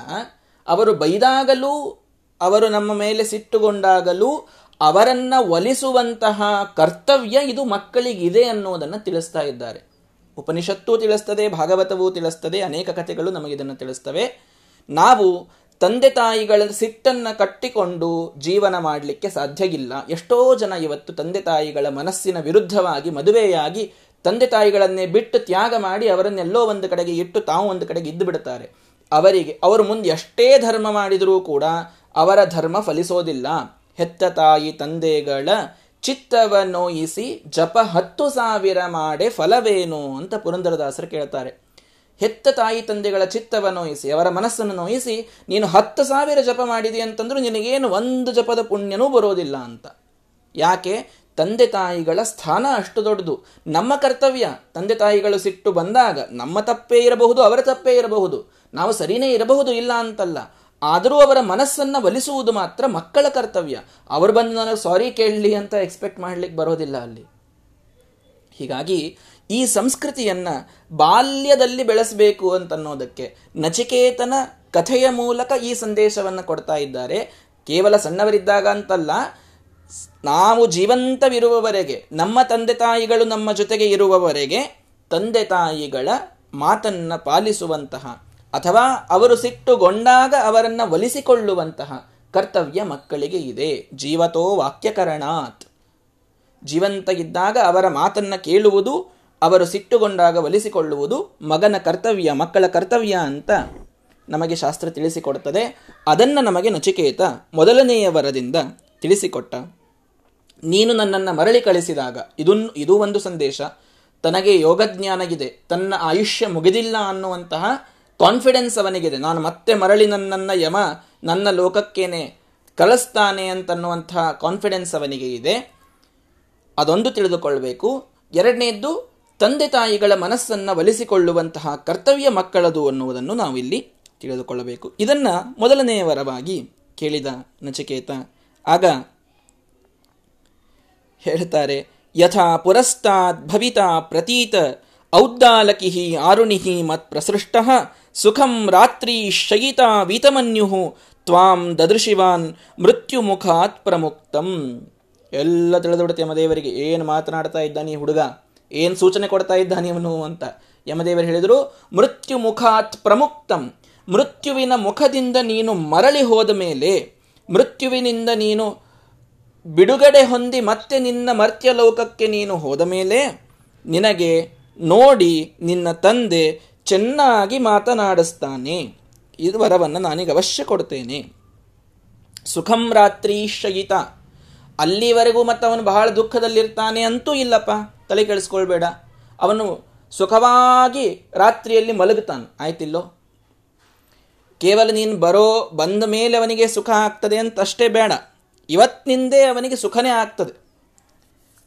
[SPEAKER 1] ಅವರು ಬೈದಾಗಲೂ, ಅವರು ನಮ್ಮ ಮೇಲೆ ಸಿಟ್ಟುಗೊಂಡಾಗಲೂ ಅವರನ್ನ ಒಲಿಸುವಂತಹ ಕರ್ತವ್ಯ ಇದು ಮಕ್ಕಳಿಗಿದೆ ಅನ್ನೋದನ್ನು ತಿಳಿಸ್ತಾ ಇದ್ದಾರೆ. ಉಪನಿಷತ್ತು ತಿಳಿಸ್ತದೆ, ಭಾಗವತವೂ ತಿಳಿಸ್ತದೆ, ಅನೇಕ ಕಥೆಗಳು ನಮಗಿದನ್ನು ತಿಳಿಸ್ತವೆ. ನಾವು ತಂದೆ ತಾಯಿಗಳ ಸಿಟ್ಟನ್ನ ಕಟ್ಟಿಕೊಂಡು ಜೀವನ ಮಾಡಲಿಕ್ಕೆ ಸಾಧ್ಯ ಇಲ್ಲ. ಎಷ್ಟೋ ಜನ ಇವತ್ತು ತಂದೆ ತಾಯಿಗಳ ಮನಸ್ಸಿನ ವಿರುದ್ಧವಾಗಿ, ಮದುವೆಯಾಗಿ ತಂದೆ ತಾಯಿಗಳನ್ನೇ ಬಿಟ್ಟು ತ್ಯಾಗ ಮಾಡಿ ಅವರನ್ನೆಲ್ಲೋ ಒಂದು ಕಡೆಗೆ ಇಟ್ಟು ತಾವು ಒಂದು ಕಡೆಗೆ ಇದ್ದು ಬಿಡುತ್ತಾರೆ. ಅವರಿಗೆ, ಅವರು ಮುಂದೆ ಎಷ್ಟೇ ಧರ್ಮ ಮಾಡಿದರೂ ಕೂಡ ಅವರ ಧರ್ಮ ಫಲಿಸೋದಿಲ್ಲ. ಹೆತ್ತ ತಾಯಿ ತಂದೆಗಳ ಚಿತ್ತವ ನೋಯಿಸಿ ಜಪ ಹತ್ತು ಸಾವಿರ ಮಾಡೆ ಫಲವೇನು ಅಂತ ಪುರಂದರದಾಸರು ಕೇಳ್ತಾರೆ. ಹೆತ್ತ ತಾಯಿ ತಂದೆಗಳ ಚಿತ್ತವ ನೋಯಿಸಿ, ಅವರ ಮನಸ್ಸನ್ನು ನೋಯಿಸಿ, ನೀನು ಹತ್ತು ಸಾವಿರ ಜಪ ಮಾಡಿದಿ ಅಂತಂದ್ರೂ ನಿನಗೇನು ಒಂದು ಜಪದ ಪುಣ್ಯನೂ ಬರೋದಿಲ್ಲ ಅಂತ. ಯಾಕೆ? ತಂದೆ ತಾಯಿಗಳ ಸ್ಥಾನ ಅಷ್ಟು ದೊಡ್ಡದು. ನಮ್ಮ ಕರ್ತವ್ಯ, ತಂದೆ ತಾಯಿಗಳು ಸಿಟ್ಟು ಬಂದಾಗ ನಮ್ಮ ತಪ್ಪೇ ಇರಬಹುದು, ಅವರ ತಪ್ಪೇ ಇರಬಹುದು. ನಾವು ಸರಿನೇ ಇರಬಹುದು ಇಲ್ಲ ಅಂತಲ್ಲ. ಆದರೂ ಅವರ ಮನಸ್ಸನ್ನು ಒಲಿಸುವುದು ಮಾತ್ರ ಮಕ್ಕಳ ಕರ್ತವ್ಯ. ಅವರು ಬಂದು ನನಗೆ ಸಾರಿ ಕೇಳಲಿ ಅಂತ ಎಕ್ಸ್ಪೆಕ್ಟ್ ಮಾಡ್ಲಿಕ್ಕೆ ಬರೋದಿಲ್ಲ ಅಲ್ಲಿ. ಹೀಗಾಗಿ ಈ ಸಂಸ್ಕೃತಿಯನ್ನು ಬಾಲ್ಯದಲ್ಲಿ ಬೆಳೆಸಬೇಕು ಅಂತನ್ನೋದಕ್ಕೆ ನಚಿಕೇತನ ಕಥೆಯ ಮೂಲಕ ಈ ಸಂದೇಶವನ್ನು ಕೊಡ್ತಾ ಇದ್ದಾರೆ. ಕೇವಲ ಸಣ್ಣವರಿದ್ದಾಗ ಅಂತಲ್ಲ, ನಾವು ಜೀವಂತವಿರುವವರೆಗೆ, ನಮ್ಮ ತಂದೆ ತಾಯಿಗಳು ನಮ್ಮ ಜೊತೆಗೆ ಇರುವವರೆಗೆ ತಂದೆ ತಾಯಿಗಳ ಮಾತನ್ನ ಪಾಲಿಸುವಂತಹ ಅಥವಾ ಅವರು ಸಿಟ್ಟುಗೊಂಡಾಗ ಅವರನ್ನು ಒಲಿಸಿಕೊಳ್ಳುವಂತಹ ಕರ್ತವ್ಯ ಮಕ್ಕಳಿಗೆ ಇದೆ. ಜೀವತೋ ವಾಕ್ಯಕರಣಾತ್. ಜೀವಂತ ಇದ್ದಾಗ ಅವರ ಮಾತನ್ನ ಕೇಳುವುದು, ಅವರು ಸಿಟ್ಟುಗೊಂಡಾಗ ಒಲಿಸಿಕೊಳ್ಳುವುದು ಮಗನ ಕರ್ತವ್ಯ, ಮಕ್ಕಳ ಕರ್ತವ್ಯ ಅಂತ ನಮಗೆ ಶಾಸ್ತ್ರ ತಿಳಿಸಿಕೊಡ್ತದೆ. ಅದನ್ನು ನಮಗೆ ನಚಿಕೇತ ಮೊದಲನೆಯ ವರದಿಂದ ತಿಳಿಸಿಕೊಟ್ಟ. ನೀನು ನನ್ನನ್ನು ಮರಳಿ ಕಳಿಸಿದಾಗ ಇದನ್ನು ಇದು ಒಂದು ಸಂದೇಶ. ತನಗೆ ಯೋಗಜ್ಞಾನ ಇದೆ. ತನ್ನ ಆಯುಷ್ಯ ಮುಗಿದಿಲ್ಲ ಅನ್ನುವಂತಹ ಕಾನ್ಫಿಡೆನ್ಸ್ ಅವನಿಗಿದೆ. ನಾನು ಮತ್ತೆ ಮರಳಿ ನನ್ನನ್ನ ಯಮ, ನನ್ನ ಲೋಕಕ್ಕೇನೆ ಕಳಿಸ್ತಾನೆ ಅಂತನ್ನುವಂಥ ಕಾನ್ಫಿಡೆನ್ಸ್ ಅವನಿಗೆ ಇದೆ. ಅದೊಂದು ತಿಳಿದುಕೊಳ್ಳಬೇಕು ಎರಡನೇದ್ದು, ತಂದೆ ತಾಯಿಗಳ ಮನಸ್ಸನ್ನು ಒಲಿಸಿಕೊಳ್ಳುವಂತಹ ಕರ್ತವ್ಯ ಮಕ್ಕಳದು ಅನ್ನುವುದನ್ನು ನಾವಿಲ್ಲಿ ತಿಳಿದುಕೊಳ್ಳಬೇಕು. ಇದನ್ನು ಮೊದಲನೆಯ ವರವಾಗಿ ಕೇಳಿದ ನಚಿಕೇತ. ಆಗ ಹೇಳ್ತಾರೆ ಯಥಾ ಪುರಸ್ತಾತ್ ಭವಿತಾ ಪ್ರತೀತ ಔದ್ದಾಲಕಿಹಿ ಆರುಣಿಹಿ ಮತ್ ಪ್ರಸೃಷ್ಟ ಸುಖಂ ರಾತ್ರಿ ಶಯಿತಾ ವೀತಮನ್ಯು ತ್ವಾಂ ದದೃಶಿವಾನ್ ಮೃತ್ಯುಮುಖಾತ್ ಪ್ರಮುಕ್ತಂ. ಎಲ್ಲ ತಿಳಿದುಬಿಡುತ್ತೆ ಯಮದೇವರಿಗೆ, ಏನು ಮಾತನಾಡ್ತಾ ಇದ್ದಾನೆ ಹುಡುಗ? ಏನು ಸೂಚನೆ ಕೊಡ್ತಾ ಇದ್ದಾನೆ ಇವನು ಅಂತ ಯಮದೇವರು ಹೇಳಿದರು ಮೃತ್ಯು ಮುಖಾತ್ ಪ್ರಮುಕ್ತಂ. ಮೃತ್ಯುವಿನ ಮುಖದಿಂದ ನೀನು ಮರಳಿ ಹೋದ ಮೇಲೆ, ಮೃತ್ಯುವಿನಿಂದ ನೀನು ಬಿಡುಗಡೆ ಹೊಂದಿ ಮತ್ತೆ ನಿನ್ನ ಮರ್ತ್ಯ ಲೋಕಕ್ಕೆ ನೀನು ಹೋದ ಮೇಲೆ, ನಿನಗೆ ನೋಡಿ ನಿನ್ನ ತಂದೆ ಚೆನ್ನಾಗಿ ಮಾತನಾಡಿಸ್ತಾನೆ. ಇದು ವರವನ್ನು ನಾನೀಗ ಅವಶ್ಯ ಕೊಡ್ತೇನೆ. ಸುಖಂ ರಾತ್ರಿ ಶಯಿತ. ಅಲ್ಲಿವರೆಗೂ ಮತ್ತು ಅವನು ಬಹಳ ದುಃಖದಲ್ಲಿರ್ತಾನೆ ಅಂತೂ ಇಲ್ಲಪ್ಪ. ತಲೆ ಕೆಡಿಸ್ಕೊಳ್ಬೇಡ. ಅವನು ಸುಖವಾಗಿ ರಾತ್ರಿಯಲ್ಲಿ ಮಲಗುತ್ತಾನೆ. ಆಯ್ತಿಲ್ಲೋ? ಕೇವಲ ನೀನು ಬರೋ, ಬಂದ ಮೇಲೆ ಅವನಿಗೆ ಸುಖ ಆಗ್ತದೆ ಅಂತ ಅಷ್ಟೇ ಬೇಡ. ಇವತ್ತಿನಿಂದೇ ಅವನಿಗೆ ಸುಖನೇ ಆಗ್ತದೆ.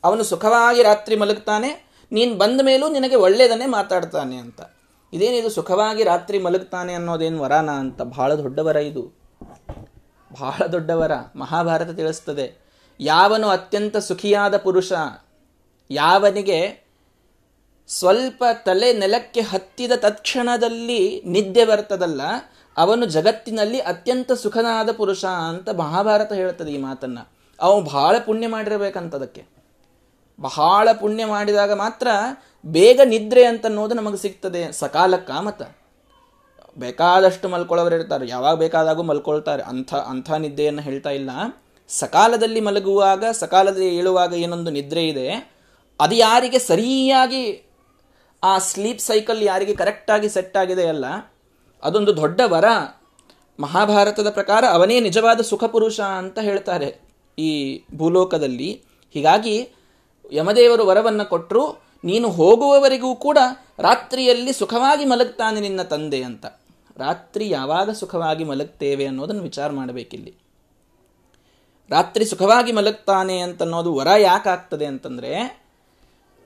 [SPEAKER 1] ಅವನು ಸುಖವಾಗಿ ರಾತ್ರಿ ಮಲಗ್ತಾನೆ ನೀನು ಬಂದ ಮೇಲೂ ನಿನಗೆ ಒಳ್ಳೆಯದನ್ನೇ ಮಾತಾಡ್ತಾನೆ ಅಂತ. ಇದೇನಿದು ಸುಖವಾಗಿ ರಾತ್ರಿ ಮಲಗ್ತಾನೆ ಅನ್ನೋದೇನು ವರಾನ ಅಂತ? ಬಹಳ ದೊಡ್ಡವರ ಇದು. ಬಹಳ ದೊಡ್ಡವರ ಮಹಾಭಾರತ ತಿಳಿಸ್ತದೆ. ಯಾವನು ಅತ್ಯಂತ ಸುಖಿಯಾದ ಪುರುಷ, ಯಾವನಿಗೆ ಸ್ವಲ್ಪ ತಲೆ ನೆಲಕ್ಕೆ ಹತ್ತಿದ ತತ್ಕ್ಷಣದಲ್ಲಿ ನಿದ್ದೆ ಬರ್ತದಲ್ಲ, ಅವನು ಜಗತ್ತಿನಲ್ಲಿ ಅತ್ಯಂತ ಸುಖನಾದ ಪುರುಷ ಅಂತ ಮಹಾಭಾರತ ಹೇಳ್ತದೆ ಈ ಮಾತನ್ನು. ಅವನು ಬಹಳ ಪುಣ್ಯ ಮಾಡಿರಬೇಕಂತದಕ್ಕೆ. ಬಹಳ ಪುಣ್ಯ ಮಾಡಿದಾಗ ಮಾತ್ರ ಬೇಗ ನಿದ್ರೆ ಅಂತ ಅನ್ನೋದು ನಮಗೆ ಸಿಗ್ತದೆ. ಸಕಾಲ ಕಾಮತ ಬೇಕಾದಷ್ಟು ಮಲ್ಕೊಳ್ಳೋರು ಇರ್ತಾರೆ. ಯಾವಾಗ ಬೇಕಾದಾಗೂ ಮಲ್ಕೊಳ್ತಾರೆ. ಅಂಥ ಅಂಥ ನಿದ್ದೆಯನ್ನು ಹೇಳ್ತಾ ಇಲ್ಲ. ಸಕಾಲದಲ್ಲಿ ಮಲಗುವಾಗ, ಸಕಾಲದಲ್ಲಿ ಏಳುವಾಗ ಏನೊಂದು ನಿದ್ರೆ ಇದೆ. ಅದು ಯಾರಿಗೆ ಸರಿಯಾಗಿ, ಆ ಸ್ಲೀಪ್ ಸೈಕಲ್ ಯಾರಿಗೆ ಕರೆಕ್ಟಾಗಿ ಸೆಟ್ ಆಗಿದೆ ಅಲ್ಲ, ಅದೊಂದು ದೊಡ್ಡ ವರ. ಮಹಾಭಾರತದ ಪ್ರಕಾರ ಅವನೇ ನಿಜವಾದ ಸುಖ ಪುರುಷ ಅಂತ ಹೇಳ್ತಾರೆ ಈ ಭೂಲೋಕದಲ್ಲಿ. ಹೀಗಾಗಿ ಯಮದೇವರು ವರವನ್ನು ಕೊಟ್ಟರು ನೀನು ಹೋಗುವವರೆಗೂ ಕೂಡ ರಾತ್ರಿಯಲ್ಲಿ ಸುಖವಾಗಿ ಮಲಗ್ತಾನೆ ನಿನ್ನ ತಂದೆ ಅಂತ. ರಾತ್ರಿ ಯಾವಾಗ ಸುಖವಾಗಿ ಮಲಗ್ತೇವೆ ಅನ್ನೋದನ್ನು ವಿಚಾರ ಮಾಡಬೇಕಿಲ್ಲಿ. ರಾತ್ರಿ ಸುಖವಾಗಿ ಮಲಗ್ತಾನೆ ಅಂತನ್ನೋದು ವರ ಯಾಕಾಗ್ತದೆ ಅಂತಂದರೆ,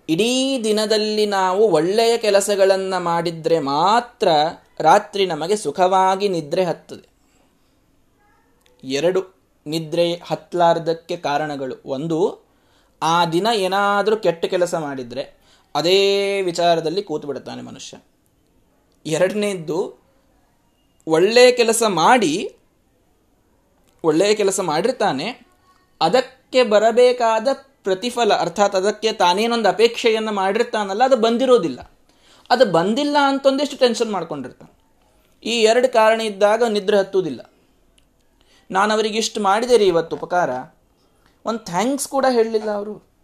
[SPEAKER 1] ಇಡೀ ದಿನದಲ್ಲಿ ನಾವು ಒಳ್ಳೆಯ ಕೆಲಸಗಳನ್ನು ಮಾಡಿದರೆ ಮಾತ್ರ ರಾತ್ರಿ ನಮಗೆ ಸುಖವಾಗಿ ನಿದ್ರೆ ಹತ್ತದೆ. ಎರಡು ನಿದ್ರೆ ಹತ್ತಲಾರ್ದಕ್ಕೆ ಕಾರಣಗಳು. ಒಂದು, ಆ ದಿನ ಏನಾದರೂ ಕೆಟ್ಟ ಕೆಲಸ ಮಾಡಿದರೆ ಅದೇ ವಿಚಾರದಲ್ಲಿ ಕೂತು ಬಿಡುತ್ತಾನೆ ಮನುಷ್ಯ. ಎರಡನೇದ್ದು ಒಳ್ಳೆಯ ಕೆಲಸ ಮಾಡಿ, ಒಳ್ಳೆಯ ಕೆಲಸ ಮಾಡಿರ್ತಾನೆ, ಅದಕ್ಕೆ ಬರಬೇಕಾದ ಪ್ರತಿಫಲ, ಅರ್ಥಾತ್ ಅದಕ್ಕೆ ತಾನೇನೊಂದು ಅಪೇಕ್ಷೆಯನ್ನು ಮಾಡಿರ್ತಾನಲ್ಲ, ಅದು ಬಂದಿರೋದಿಲ್ಲ. ಅದು ಬಂದಿಲ್ಲ ಅಂತೊಂದಿಷ್ಟು ಟೆನ್ಷನ್ ಮಾಡ್ಕೊಂಡಿರ್ತಾನೆ. ಈ ಎರಡು ಕಾರಣ ಇದ್ದಾಗ ನಿದ್ರೆ ಹತ್ತುವುದಿಲ್ಲ. ನಾನು ಅವರಿಗೆ ಇಷ್ಟು ಮಾಡಿದೆ ರೀ ಇವತ್ತು ಉಪಕಾರ. ಒಂದು ಥ್ಯಾಂಕ್ಸ್ ಕೂಡ ಹೇಳಲಿಲ್ಲ ಅವರು.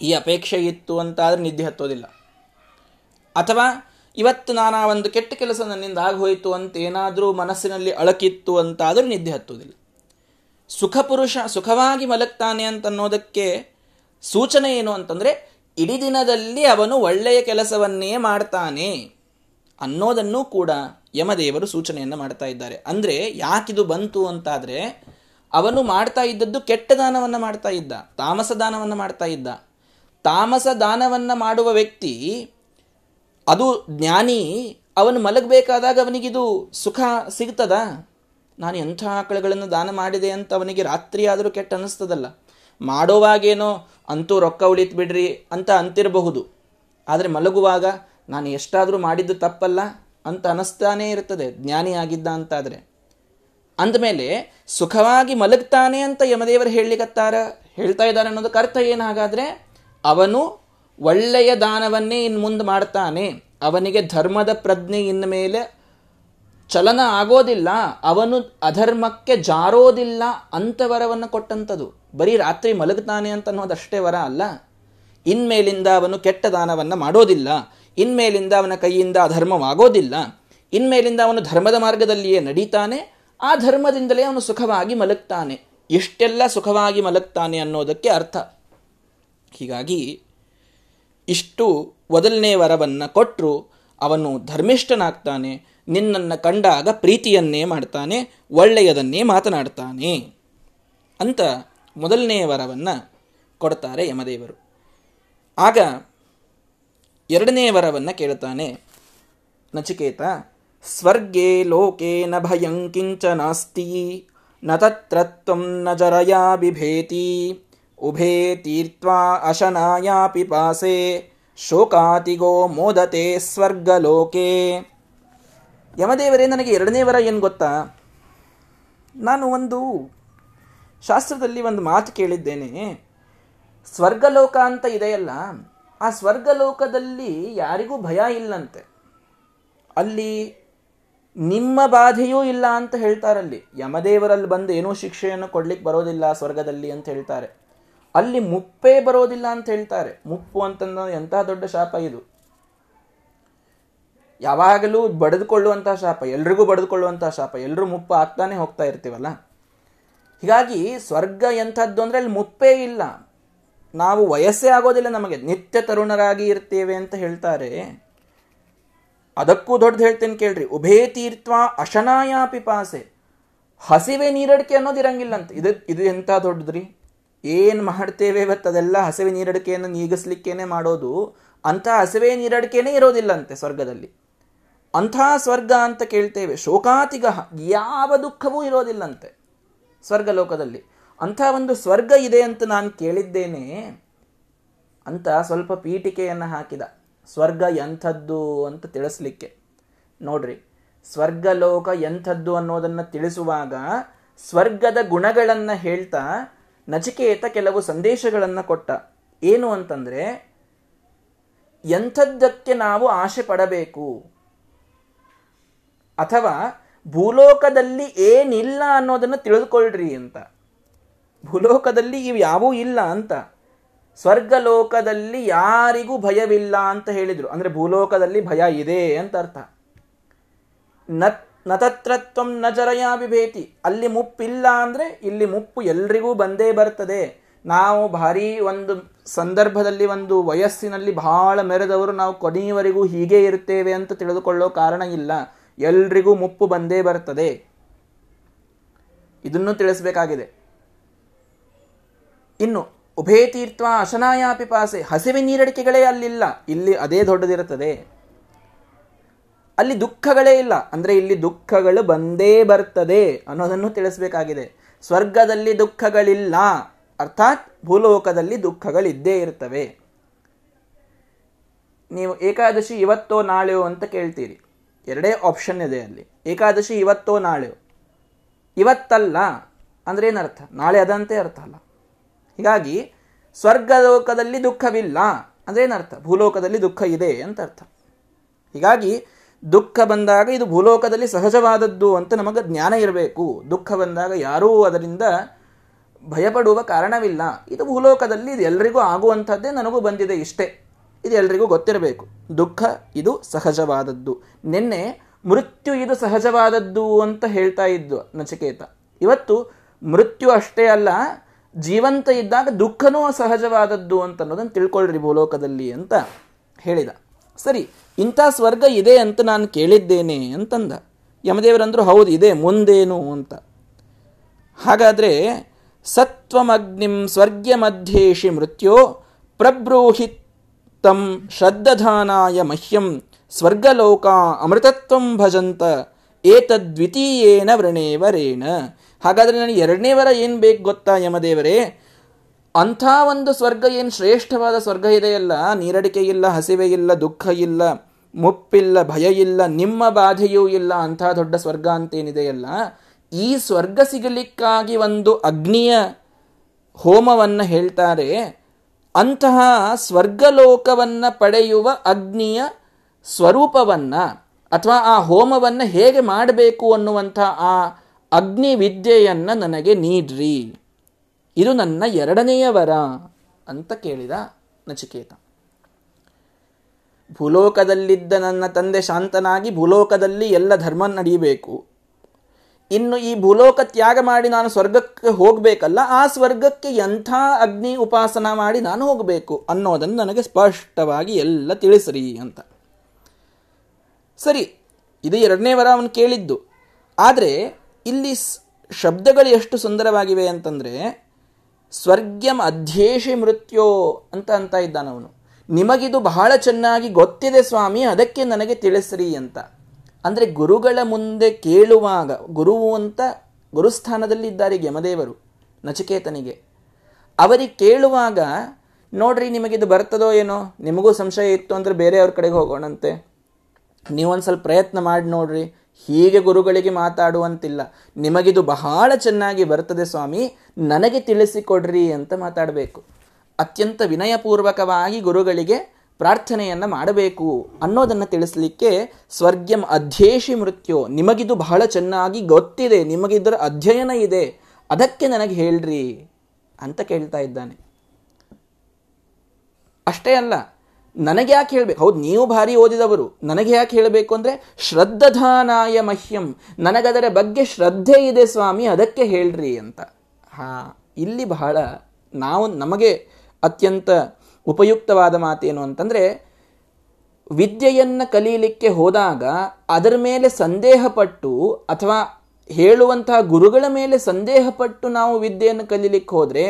[SPEAKER 1] ಈ ಅಪೇಕ್ಷೆ ಇತ್ತು ಅಂತಾದರೆ ನಿದ್ದೆ ಹತ್ತೋದಿಲ್ಲ. ಅಥವಾ ಇವತ್ತು ನಾನು ಒಂದು ಕೆಟ್ಟ ಕೆಲಸ ನನ್ನಿಂದ ಆಗೋಯಿತು ಅಂತ ಏನಾದರೂ ಮನಸ್ಸಿನಲ್ಲಿ ಅಳಕಿತ್ತು ಅಂತಾದರೂ ನಿದ್ದೆ ಹತ್ತೋದಿಲ್ಲ. ಸುಖ ಪುರುಷ ಸುಖವಾಗಿ ಮಲಗ್ತಾನೆ ಅಂತ ಅನ್ನೋದಕ್ಕೆ ಸೂಚನೆ ಏನು ಅಂತಂದರೆ ಇಡೀ ದಿನದಲ್ಲಿ ಅವನು ಒಳ್ಳೆಯ ಕೆಲಸವನ್ನೇ ಮಾಡ್ತಾನೆ ಅನ್ನೋದನ್ನು ಕೂಡ ಯಮದೇವರು ಸೂಚನೆಯನ್ನು ಮಾಡ್ತಾ ಇದ್ದಾರೆ. ಅಂದರೆ ಯಾಕಿದು ಬಂತು ಅಂತಾದರೆ ಅವನು ಮಾಡ್ತಾ ಇದ್ದದ್ದು ಕೆಟ್ಟ ದಾನವನ್ನು ಮಾಡ್ತಾ ಇದ್ದ, ತಾಮಸ ದಾನವನ್ನು ಮಾಡ್ತಾ ಇದ್ದ. ತಾಮಸ ದಾನವನ್ನು ಮಾಡುವ ವ್ಯಕ್ತಿ, ಅದು ಜ್ಞಾನಿ, ಅವನು ಮಲಗಬೇಕಾದಾಗ ಅವನಿಗಿದು ಸುಖ ಸಿಗ್ತದ? ನಾನು ಎಂಥ ಆಕಳುಗಳನ್ನು ದಾನ ಮಾಡಿದೆ ಅಂತ ಅವನಿಗೆ ರಾತ್ರಿ ಆದರೂ ಕೆಟ್ಟ ಅನ್ನಿಸ್ತದಲ್ಲ ಮಾಡೋವಾಗೇನೋ ಅಂತೂ ರೊಕ್ಕ ಉಳಿತು ಬಿಡ್ರಿ ಅಂತ ಅಂತಿರಬಹುದು. ಆದರೆ ಮಲಗುವಾಗ ನಾನು ಎಷ್ಟಾದರೂ ಮಾಡಿದ್ದು ತಪ್ಪಲ್ಲ ಅಂತ ಅನ್ನಿಸ್ತಾನೇ ಇರ್ತದೆ, ಜ್ಞಾನಿ ಆಗಿದ್ದ ಅಂತಾದರೆ. ಅಂದಮೇಲೆ ಸುಖವಾಗಿ ಮಲಗ್ತಾನೆ ಅಂತ ಯಮದೇವರು ಹೇಳಲಿಕ್ಕತ್ತಾರ ಹೇಳ್ತಾ ಇದ್ದಾರೆ ಅನ್ನೋದಕ್ಕೆ ಅರ್ಥ ಏನಾಗಾದ್ರೆ ಅವನು ಒಳ್ಳೆಯ ದಾನವನ್ನೇ ಇನ್ನು ಮುಂದೆ ಮಾಡ್ತಾನೆ. ಅವನಿಗೆ ಧರ್ಮದ ಪ್ರಜ್ಞೆ ಇನ್ನ ಮೇಲೆ ಚಲನ ಆಗೋದಿಲ್ಲ. ಅವನು ಅಧರ್ಮಕ್ಕೆ ಜಾರೋದಿಲ್ಲ ಅಂತ ವರವನ್ನು ಕೊಟ್ಟಂಥದ್ದು ಬರೀ ರಾತ್ರಿ ಮಲಗ್ತಾನೆ ಅಂತ ಅನ್ನೋದಷ್ಟೇ ವರ ಅಲ್ಲ. ಇನ್ಮೇಲಿಂದ ಅವನು ಕೆಟ್ಟ ದಾನವನ್ನು ಮಾಡೋದಿಲ್ಲ. ಇನ್ಮೇಲಿಂದ ಅವನ ಕೈಯಿಂದ ಅಧರ್ಮವಾಗೋದಿಲ್ಲ. ಇನ್ಮೇಲಿಂದ ಅವನು ಧರ್ಮದ ಮಾರ್ಗದಲ್ಲಿಯೇ ನಡೀತಾನೆ. ಆ ಧರ್ಮದಿಂದಲೇ ಅವನು ಸುಖವಾಗಿ ಮಲಗ್ತಾನೆ. ಎಷ್ಟೆಲ್ಲ ಸುಖವಾಗಿ ಮಲಗ್ತಾನೆ ಅನ್ನೋದಕ್ಕೆ ಅರ್ಥ. ಹೀಗಾಗಿ ಇಷ್ಟು ಮೊದಲನೇ ವರವನ್ನು ಕೊಟ್ಟರು ಅವನು ಧರ್ಮಿಷ್ಠನಾಗ್ತಾನೆ, ನಿನ್ನನ್ನು ಕಂಡಾಗ ಪ್ರೀತಿಯನ್ನೇ ಮಾಡ್ತಾನೆ, ಒಳ್ಳೆಯದನ್ನೇ ಮಾತನಾಡ್ತಾನೆ ಅಂತ ಮೊದಲನೇ ವರವನ್ನು ಕೊಡ್ತಾರೆ ಯಮದೇವರು. ಆಗ ಎರಡನೇ ವರವನ್ನು ಕೇಳ್ತಾನೆ ನಚಿಕೇತ, ಸ್ವರ್ಗೇ ಲೋಕೆ ನ ಭಯಂ ಕಿಂಚ ನಾಸ್ತಿ, ನ ತತ್ರತ್ವಂ ನ ಜರಯಾ ಬಿಭೇತಿ ಉಭೇ ತೀರ್ತ್ವಾ ಅಶನಾಯಾ ಪಿಪಾಸೆ ಶೋಕಾತಿಗೋ ಮೋದತೆ ಸ್ವರ್ಗಲೋಕೆ ಯಮದೇವರೇ ನನಗೆ ಎರಡನೇ ವರ ಏನು ಗೊತ್ತಾ? ನಾನು ಒಂದು ಶಾಸ್ತ್ರದಲ್ಲಿ ಒಂದು ಮಾತು ಕೇಳಿದ್ದೇನೆ. ಸ್ವರ್ಗಲೋಕ ಅಂತ ಇದೆಯಲ್ಲ, ಆ ಸ್ವರ್ಗಲೋಕದಲ್ಲಿ ಯಾರಿಗೂ ಭಯ ಇಲ್ಲಂತೆ. ಅಲ್ಲಿ ನಿಮ್ಮ ಬಾಧೆಯೂ ಇಲ್ಲ ಅಂತ ಹೇಳ್ತಾರಲ್ಲಿ. ಯಮದೇವರಲ್ಲಿ ಬಂದು ಏನೂ ಶಿಕ್ಷೆಯನ್ನು ಕೊಡ್ಲಿಕ್ಕೆ ಬರೋದಿಲ್ಲ ಸ್ವರ್ಗದಲ್ಲಿ ಅಂತ ಹೇಳ್ತಾರೆ. ಅಲ್ಲಿ ಮುಪ್ಪೇ ಬರೋದಿಲ್ಲ ಅಂತ ಹೇಳ್ತಾರೆ. ಮುಪ್ಪು ಅಂತಂದ ಎಂತಹ ದೊಡ್ಡ ಶಾಪ ಇದು? ಯಾವಾಗಲೂ ಬಡಿದುಕೊಳ್ಳುವಂತಹ ಶಾಪ, ಎಲ್ರಿಗೂ ಬಡಿದುಕೊಳ್ಳುವಂತಹ ಶಾಪ ಎಲ್ಲರೂ ಮುಪ್ಪು ಆಗ್ತಾನೆ ಹೋಗ್ತಾ ಇರ್ತೀವಲ್ಲ? ಹೀಗಾಗಿ ಸ್ವರ್ಗ ಎಂಥದ್ದು ಅಂದರೆ ಅಲ್ಲಿ ಮುಪ್ಪೇ ಇಲ್ಲ. ನಾವು ವಯಸ್ಸೇ ಆಗೋದಿಲ್ಲ ನಮಗೆ, ನಿತ್ಯ ತರುಣರಾಗಿ ಇರ್ತೇವೆ ಅಂತ ಹೇಳ್ತಾರೆ. ಅದಕ್ಕೂ ದೊಡ್ಡದು ಹೇಳ್ತೇನೆ ಕೇಳ್ರಿ. ಉಭೇ ತೀರ್ಥ ಅಶನಾಯ ಪಿಪಾಸೆ ಹಸಿವೆ ನೀರಡಿಕೆ ಅನ್ನೋದು ಇರಂಗಿಲ್ಲ ಅಂತ ಇದು ಇದು ಎಂಥ ದೊಡ್ಡದ್ರಿ? ಏನು ಮಾಡ್ತೇವೆ ಇವತ್ತು ಅದೆಲ್ಲ ಹಸಿವೆ ನೀರಡಿಕೆಯನ್ನು ನೀಗಿಸ್ಲಿಕ್ಕೇನೆ ಮಾಡೋದು, ಅಂಥ ಹಸಿವೆ ನೀರಡಿಕೆನೇ ಇರೋದಿಲ್ಲಂತೆ ಸ್ವರ್ಗದಲ್ಲಿ. ಅಂಥ ಸ್ವರ್ಗ ಅಂತ ಕೇಳ್ತೇವೆ ಶೋಕಾತಿಗ ಯಾವ ದುಃಖವೂ ಇರೋದಿಲ್ಲಂತೆ ಸ್ವರ್ಗಲೋಕದಲ್ಲಿ. ಅಂಥ ಒಂದು ಸ್ವರ್ಗ ಇದೆ ಅಂತ ನಾನು ಕೇಳಿದ್ದೇನೆ, ಅಂತ ಸ್ವಲ್ಪ ಪೀಠಿಕೆಯನ್ನು ಹಾಕಿದ. ಸ್ವರ್ಗ ಎಂಥದ್ದು ಅಂತ ತಿಳಿಸ್ಲಿಕ್ಕೆ. ನೋಡ್ರಿ, ಸ್ವರ್ಗಲೋಕ ಎಂಥದ್ದು ಅನ್ನೋದನ್ನು ತಿಳಿಸುವಾಗ ಸ್ವರ್ಗದ ಗುಣಗಳನ್ನು ಹೇಳ್ತಾ ನಚಿಕೇತ ಕೆಲವು ಸಂದೇಶಗಳನ್ನು ಕೊಟ್ಟ. ಏನು ಅಂತಂದರೆ, ಎಂಥದ್ದಕ್ಕೆ ನಾವು ಆಶೆ ಪಡಬೇಕು? ಅಥವಾ ಭೂಲೋಕದಲ್ಲಿ ಏನಿಲ್ಲ ಅನ್ನೋದನ್ನು ತಿಳಿದುಕೊಳ್ಳ್ರಿ ಅಂತ. ಭೂಲೋಕದಲ್ಲಿ ಇವು ಯಾವೂ ಇಲ್ಲ ಅಂತ. ಸ್ವರ್ಗಲೋಕದಲ್ಲಿ ಯಾರಿಗೂ ಭಯವಿಲ್ಲ ಅಂತ ಹೇಳಿದರು. ಅಂದರೆ ಭೂಲೋಕದಲ್ಲಿ ಭಯ ಇದೆ ಅಂತ ಅರ್ಥ. ನತತ್ರತ್ವಂ ನ ನಜರಯ ವಿಭೇತಿ. ಅಲ್ಲಿ ಮುಪ್ಪಿಲ್ಲ ಅಂದರೆ ಇಲ್ಲಿ ಮುಪ್ಪು ಎಲ್ರಿಗೂ ಬಂದೇ ಬರ್ತದೆ. ನಾವು ಭಾರಿ ಒಂದು ಸಂದರ್ಭದಲ್ಲಿ ಒಂದು ವಯಸ್ಸಿನಲ್ಲಿ ಬಹಳ ಮೆರೆದವರು ನಾವು ಕೊನೆಯವರೆಗೂ ಹೀಗೆ ಇರ್ತೇವೆ ಅಂತ ತಿಳಿದುಕೊಳ್ಳೋ ಕಾರಣ ಇಲ್ಲ. ಎಲ್ರಿಗೂ ಮುಪ್ಪು ಬಂದೇ ಬರ್ತದೆ. ಇದನ್ನು ತಿಳಿಸಬೇಕಾಗಿದೆ. ಇನ್ನು ಉಭಯ ತೀರ್ಥ ಅಶನಾಯಾಪಿ ಪಾಸೆ ಹಸಿವೆ ನೀರಡಿಕೆಗಳೇ ಅಲ್ಲಿಲ್ಲ. ಇಲ್ಲಿ ಅದೇ ದೊಡ್ಡದಿರುತ್ತದೆ. ಅಲ್ಲಿ ದುಃಖಗಳೇ ಇಲ್ಲ. ಅಂದ್ರೆ ಇಲ್ಲಿ ದುಃಖಗಳು ಬಂದೇ ಬರ್ತದೆ ಅನ್ನೋದನ್ನು ತಿಳಿಸಬೇಕಾಗಿದೆ. ಸ್ವರ್ಗದಲ್ಲಿ ದುಃಖಗಳಿಲ್ಲ. ಅರ್ಥಾತ್ ಭೂಲೋಕದಲ್ಲಿ ದುಃಖಗಳಿದ್ದೇ ಇರ್ತವೆ. ನೀವು ಏಕಾದಶಿ ಇವತ್ತೋ ನಾಳೆಯೋ ಅಂತ ಕೇಳ್ತೀರಿ. ಎರಡೇ ಆಪ್ಷನ್ ಇದೆ ಅಲ್ಲಿ. ಏಕಾದಶಿ ಇವತ್ತೋ ನಾಳೆಯೋ. ಇವತ್ತಲ್ಲ ಅಂದ್ರೆ ಏನರ್ಥ? ನಾಳೆ ಅದಂತೆ ಅರ್ಥ ಅಲ್ಲ. ಹೀಗಾಗಿ ಸ್ವರ್ಗಲೋಕದಲ್ಲಿ ದುಃಖವಿಲ್ಲ ಅಂದ್ರೆ ಏನರ್ಥ? ಭೂಲೋಕದಲ್ಲಿ ದುಃಖ ಇದೆ ಅಂತ ಅರ್ಥ. ಹೀಗಾಗಿ ದುಃಖ ಬಂದಾಗ ಇದು ಭೂಲೋಕದಲ್ಲಿ ಸಹಜವಾದದ್ದು ಅಂತ ನಮಗೆ ಜ್ಞಾನ ಇರಬೇಕು. ದುಃಖ ಬಂದಾಗ ಯಾರೂ ಅದರಿಂದ ಭಯಪಡುವ ಕಾರಣವಿಲ್ಲ. ಇದು ಭೂಲೋಕದಲ್ಲಿ ಇದು ಎಲ್ರಿಗೂ ಆಗುವಂಥದ್ದೇ ನನಗೂ ಬಂದಿದೆ ಇಷ್ಟೇ. ಇದು ಎಲ್ರಿಗೂ ಗೊತ್ತಿರಬೇಕು. ದುಃಖ ಇದು ಸಹಜವಾದದ್ದು. ನಿನ್ನೆ ಮೃತ್ಯು ಇದು ಸಹಜವಾದದ್ದು ಅಂತ ಹೇಳ್ತಾ ಇದ್ದು ನಚಿಕೇತ. ಇವತ್ತು ಮೃತ್ಯು ಅಷ್ಟೇ ಅಲ್ಲ, ಜೀವಂತ ಇದ್ದಾಗ ದುಃಖನೂ ಸಹಜವಾದದ್ದು ಅಂತ ಅನ್ನೋದನ್ನು ತಿಳ್ಕೊಳ್ರಿ ಭೂಲೋಕದಲ್ಲಿ ಅಂತ ಹೇಳಿದ. ಸರಿ ಇಂಥ ಸ್ವರ್ಗ ಇದೆ ಅಂತ ನಾನು ಕೇಳಿದ್ದೇನೆ ಅಂತಂದ. ಯಮದೇವರಂದ್ರು ಹೌದು, ಇದೆ, ಮುಂದೇನು ಅಂತ. ಹಾಗಾದರೆ ಸತ್ವಮಗ್ನಿಂ ಸ್ವರ್ಗ್ಯ ಮಧ್ಯೇಶಿ ಮೃತ್ಯೋ ಪ್ರಬ್ರೂಹಿತಂ ಶ್ರದ್ಧಧಾನಾಯ ಮಹ್ಯಂ ಸ್ವರ್ಗಲೋಕ ಅಮೃತತ್ವಂ ಭಜಂತ ಏತದ್ವಿತೀಯೇನ ವೃಣೇವರೇಣ. ಹಾಗಾದರೆ ನನಗೆ ಎರಡನೇ ವರ ಏನು ಬೇಕು ಗೊತ್ತಾ ಯಮದೇವರೇ? ಅಂಥ ಒಂದು ಸ್ವರ್ಗ ಏನು ಶ್ರೇಷ್ಠವಾದ ಸ್ವರ್ಗ ಇದೆಯಲ್ಲ ನೀರಡಿಕೆ ಇಲ್ಲ, ಹಸಿವೆ ಇಲ್ಲ, ದುಃಖ ಇಲ್ಲ, ಮುಪ್ಪಿಲ್ಲ, ಭಯ ಇಲ್ಲ, ನಿಮ್ಮ ಬಾಧೆಯೂ ಇಲ್ಲ, ಅಂಥ ದೊಡ್ಡ ಸ್ವರ್ಗ ಅಂತೇನಿದೆಯಲ್ಲ ಈ ಸ್ವರ್ಗ ಸಿಗಲಿಕ್ಕಾಗಿ ಒಂದು ಅಗ್ನಿಯ ಹೋಮವನ್ನು ಹೇಳ್ತಾರೆ. ಅಂತಹ ಸ್ವರ್ಗಲೋಕವನ್ನು ಪಡೆಯುವ ಅಗ್ನಿಯ ಸ್ವರೂಪವನ್ನು ಅಥವಾ ಆ ಹೋಮವನ್ನು ಹೇಗೆ ಮಾಡಬೇಕು ಅನ್ನುವಂಥ ಆ ಅಗ್ನಿ ವಿದ್ಯೆಯನ್ನು ನನಗೆ ನೀಡ್ರಿ. ಇದು ನನ್ನ ಎರಡನೆಯ ವರ ಅಂತ ಕೇಳಿದ ನಚಿಕೇತ. ಭೂಲೋಕದಲ್ಲಿದ್ದ ನನ್ನ ತಂದೆ ಶಾಂತನಾಗಿ ಭೂಲೋಕದಲ್ಲಿ ಎಲ್ಲ ಧರ್ಮ ನಡೀಬೇಕು ಇನ್ನು ಈ ಭೂಲೋಕ ತ್ಯಾಗ ಮಾಡಿ ನಾನು ಸ್ವರ್ಗಕ್ಕೆ ಹೋಗಬೇಕಲ್ಲ, ಆ ಸ್ವರ್ಗಕ್ಕೆ ಎಂಥ ಅಗ್ನಿ ಉಪಾಸನ ಮಾಡಿ ನಾನು ಹೋಗಬೇಕು ಅನ್ನೋದನ್ನು ನನಗೆ ಸ್ಪಷ್ಟವಾಗಿ ಎಲ್ಲ ತಿಳಿಸ್ರಿ ಅಂತ. ಸರಿ, ಇದು ಎರಡನೇ ವರ ಅವನು ಕೇಳಿದ್ದು. ಆದರೆ ಇಲ್ಲಿ ಶಬ್ದಗಳು ಎಷ್ಟು ಸುಂದರವಾಗಿವೆ ಅಂತಂದರೆ ಸ್ವರ್ಗ್ಯಂ ಅಧ್ಯೇಷಿ ಮೃತ್ಯೋ ಅಂತ ಅಂತ ಇದ್ದಾನವನು. ನಿಮಗಿದು ಬಹಳ ಚೆನ್ನಾಗಿ ಗೊತ್ತಿದೆ ಸ್ವಾಮಿ, ಅದಕ್ಕೆ ನನಗೆ ತಿಳಿಸ್ರಿ ಅಂತ. ಅಂದರೆ ಗುರುಗಳ ಮುಂದೆ ಕೇಳುವಾಗ ಗುರುವು ಅಂತ ಗುರುಸ್ಥಾನದಲ್ಲಿ ಇದ್ದಾರೆ ಯಮದೇವರು, ನಚಿಕೇತನಿಗೆ. ಅವರಿಗೆ ಕೇಳುವಾಗ, ನೋಡ್ರಿ ನಿಮಗಿದು ಬರ್ತದೋ ಏನೋ, ನಿಮಗೂ ಸಂಶಯ ಇತ್ತು ಅಂದರೆ ಬೇರೆಯವ್ರ ಕಡೆಗೆ ಹೋಗೋಣಂತೆ. ನೀವೊಂದು ಸ್ವಲ್ಪ ಪ್ರಯತ್ನ ಮಾಡಿ ನೋಡ್ರಿ ಹೀಗೆ ಗುರುಗಳಿಗೆ ಮಾತಾಡುವಂತಿಲ್ಲ. ನಿಮಗಿದು ಬಹಳ ಚೆನ್ನಾಗಿ ಬರ್ತದೆ ಸ್ವಾಮಿ, ನನಗೆ ತಿಳಿಸಿಕೊಡ್ರಿ ಅಂತ ಮಾತಾಡಬೇಕು. ಅತ್ಯಂತ ವಿನಯಪೂರ್ವಕವಾಗಿ ಗುರುಗಳಿಗೆ ಪ್ರಾರ್ಥನೆಯನ್ನು ಮಾಡಬೇಕು ಅನ್ನೋದನ್ನು ತಿಳಿಸ್ಲಿಕ್ಕೆ ಸ್ವರ್ಗ್ಯಂ ಅಧ್ಯೇಶಿ ಮೃತ್ಯು, ನಿಮಗಿದು ಬಹಳ ಚೆನ್ನಾಗಿ ಗೊತ್ತಿದೆ, ನಿಮಗಿದ್ರ ಅಧ್ಯಯನ ಇದೆ, ಅದಕ್ಕೆ ನನಗೆ ಹೇಳ್ರಿ ಅಂತ ಕೇಳ್ತಾ ಇದ್ದಾನೆ. ಅಷ್ಟೇ ಅಲ್ಲ ನನಗೆ ಯಾಕೆ ಹೇಳಬೇಕು? ಹೌದು, ನೀವು ಭಾರಿ ಓದಿದವರು. ನನಗೆ ಯಾಕೆ ಹೇಳಬೇಕು ಅಂದರೆ ಶ್ರದ್ಧಾನಾಯ ಮಹ್ಯಂ. ನನಗದರ ಬಗ್ಗೆ ಶ್ರದ್ಧೆ ಇದೆ ಸ್ವಾಮಿ, ಅದಕ್ಕೆ ಹೇಳ್ರಿ ಅಂತ. ಹಾ, ಇಲ್ಲಿ ಬಹಳ ನಾವು, ನಮಗೆ ಅತ್ಯಂತ ಉಪಯುಕ್ತವಾದ ಮಾತೇನು ಅಂತಂದರೆ, ವಿದ್ಯೆಯನ್ನು ಕಲೀಲಿಕ್ಕೆ ಹೋದಾಗ ಅದರ ಮೇಲೆ ಸಂದೇಹಪಟ್ಟು ಅಥವಾ ಹೇಳುವಂತಹ ಗುರುಗಳ ಮೇಲೆ ಸಂದೇಹಪಟ್ಟು ನಾವು ವಿದ್ಯೆಯನ್ನು ಕಲೀಲಿಕ್ಕೆ ಹೋದರೆ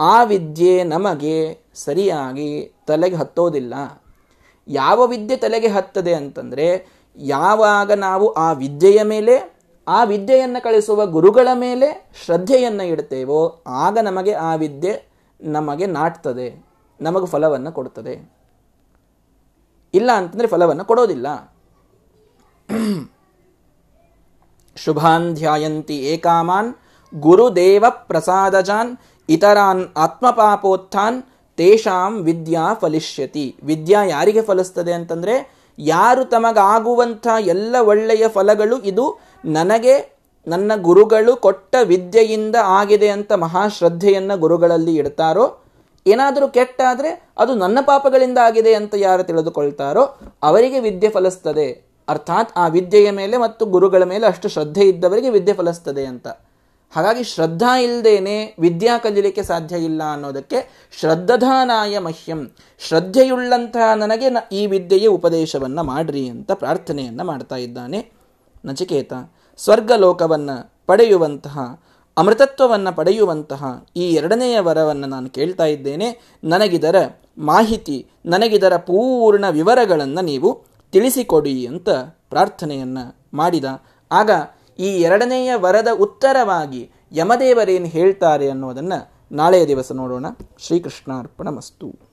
[SPEAKER 1] ಆ ವಿದ್ಯೆ ನಮಗೆ ಸರಿಯಾಗಿ ತಲೆಗೆ ಹತ್ತೋದಿಲ್ಲ. ಯಾವ ವಿದ್ಯೆ ತಲೆಗೆ ಹತ್ತದೆ ಅಂತಂದರೆ, ಯಾವಾಗ ನಾವು ಆ ವಿದ್ಯೆಯ ಮೇಲೆ, ಆ ವಿದ್ಯೆಯನ್ನು ಕಳಿಸುವ ಗುರುಗಳ ಮೇಲೆ ಶ್ರದ್ಧೆಯನ್ನು ಇಡ್ತೇವೋ, ಆಗ ನಮಗೆ ಆ ವಿದ್ಯೆ ನಮಗೆ ನಾಟ್ತದೆ, ನಮಗೆ ಫಲವನ್ನು ಕೊಡ್ತದೆ. ಇಲ್ಲ ಅಂತಂದರೆ ಫಲವನ್ನು ಕೊಡೋದಿಲ್ಲ. ಶುಭಾಂಧ್ಯಾಯಂತಿ ಏಕಾಮಾನ್, ಗುರುದೇವ ಪ್ರಸಾದಜಾನ್ ಇತರಾನ್ ಆತ್ಮಪಾಪೋತ್ಥಾನ್ ತೇಷಾಂ ವಿದ್ಯಾ ಫಲಿಷ್ಯತಿ. ವಿದ್ಯಾ ಯಾರಿಗೆ ಫಲಿಸ್ತದೆ ಅಂತಂದರೆ, ಯಾರು ತಮಗಾಗುವಂಥ ಎಲ್ಲ ಒಳ್ಳೆಯ ಫಲಗಳು ಇದು ನನಗೆ, ನನ್ನ ಗುರುಗಳು ಕೊಟ್ಟ ವಿದ್ಯೆಯಿಂದ ಆಗಿದೆ ಅಂತ ಮಹಾಶ್ರದ್ಧೆಯನ್ನು ಗುರುಗಳಲ್ಲಿ ಇಡ್ತಾರೋ, ಏನಾದರೂ ಕೆಟ್ಟಾದರೆ ಅದು ನನ್ನ ಪಾಪಗಳಿಂದ ಆಗಿದೆ ಅಂತ ಯಾರು ತಿಳಿದುಕೊಳ್ತಾರೋ, ಅವರಿಗೆ ವಿದ್ಯೆ ಫಲಿಸ್ತದೆ. ಅರ್ಥಾತ್ ಆ ವಿದ್ಯೆಯ ಮೇಲೆ ಮತ್ತು ಗುರುಗಳ ಮೇಲೆ ಅಷ್ಟು ಶ್ರದ್ಧೆ ಇದ್ದವರಿಗೆ ವಿದ್ಯೆ ಫಲಿಸ್ತದೆ ಅಂತ. ಹಾಗಾಗಿ ಶ್ರದ್ಧಾ ಇಲ್ಲದೇನೆ ವಿದ್ಯಾ ಕಲಿಯಲಿಕ್ಕೆ ಸಾಧ್ಯ ಇಲ್ಲ ಅನ್ನೋದಕ್ಕೆ ಶ್ರದ್ಧಧಾನಾಯ ಮಹ್ಯಂ. ಶ್ರದ್ಧೆಯುಳ್ಳಂತಹ ನನಗೆ ಈ ವಿದ್ಯೆಯ ಉಪದೇಶವನ್ನು ಮಾಡ್ರಿ ಅಂತ ಪ್ರಾರ್ಥನೆಯನ್ನು ಮಾಡ್ತಾ ಇದ್ದಾನೆ ನಚಿಕೇತ. ಸ್ವರ್ಗಲೋಕವನ್ನು ಪಡೆಯುವಂತಹ, ಅಮೃತತ್ವವನ್ನು ಪಡೆಯುವಂತಹ ಈ ಎರಡನೆಯ ವರವನ್ನು ನಾನು ಕೇಳ್ತಾ ಇದ್ದೇನೆ. ನನಗಿದರ ಮಾಹಿತಿ, ನನಗಿದರ ಪೂರ್ಣ ವಿವರಗಳನ್ನು ನೀವು ತಿಳಿಸಿಕೊಡಿ ಅಂತ ಪ್ರಾರ್ಥನೆಯನ್ನು ಮಾಡಿದ. ಆಗ ಈ ಎರಡನೆಯ ವರದ ಉತ್ತರವಾಗಿ ಯಮದೇವರೇನು ಹೇಳ್ತಾರೆ ಅನ್ನೋದನ್ನು ನಾಳೆಯ ದಿವಸ ನೋಡೋಣ. ಶ್ರೀಕೃಷ್ಣಾರ್ಪಣ ಮಸ್ತು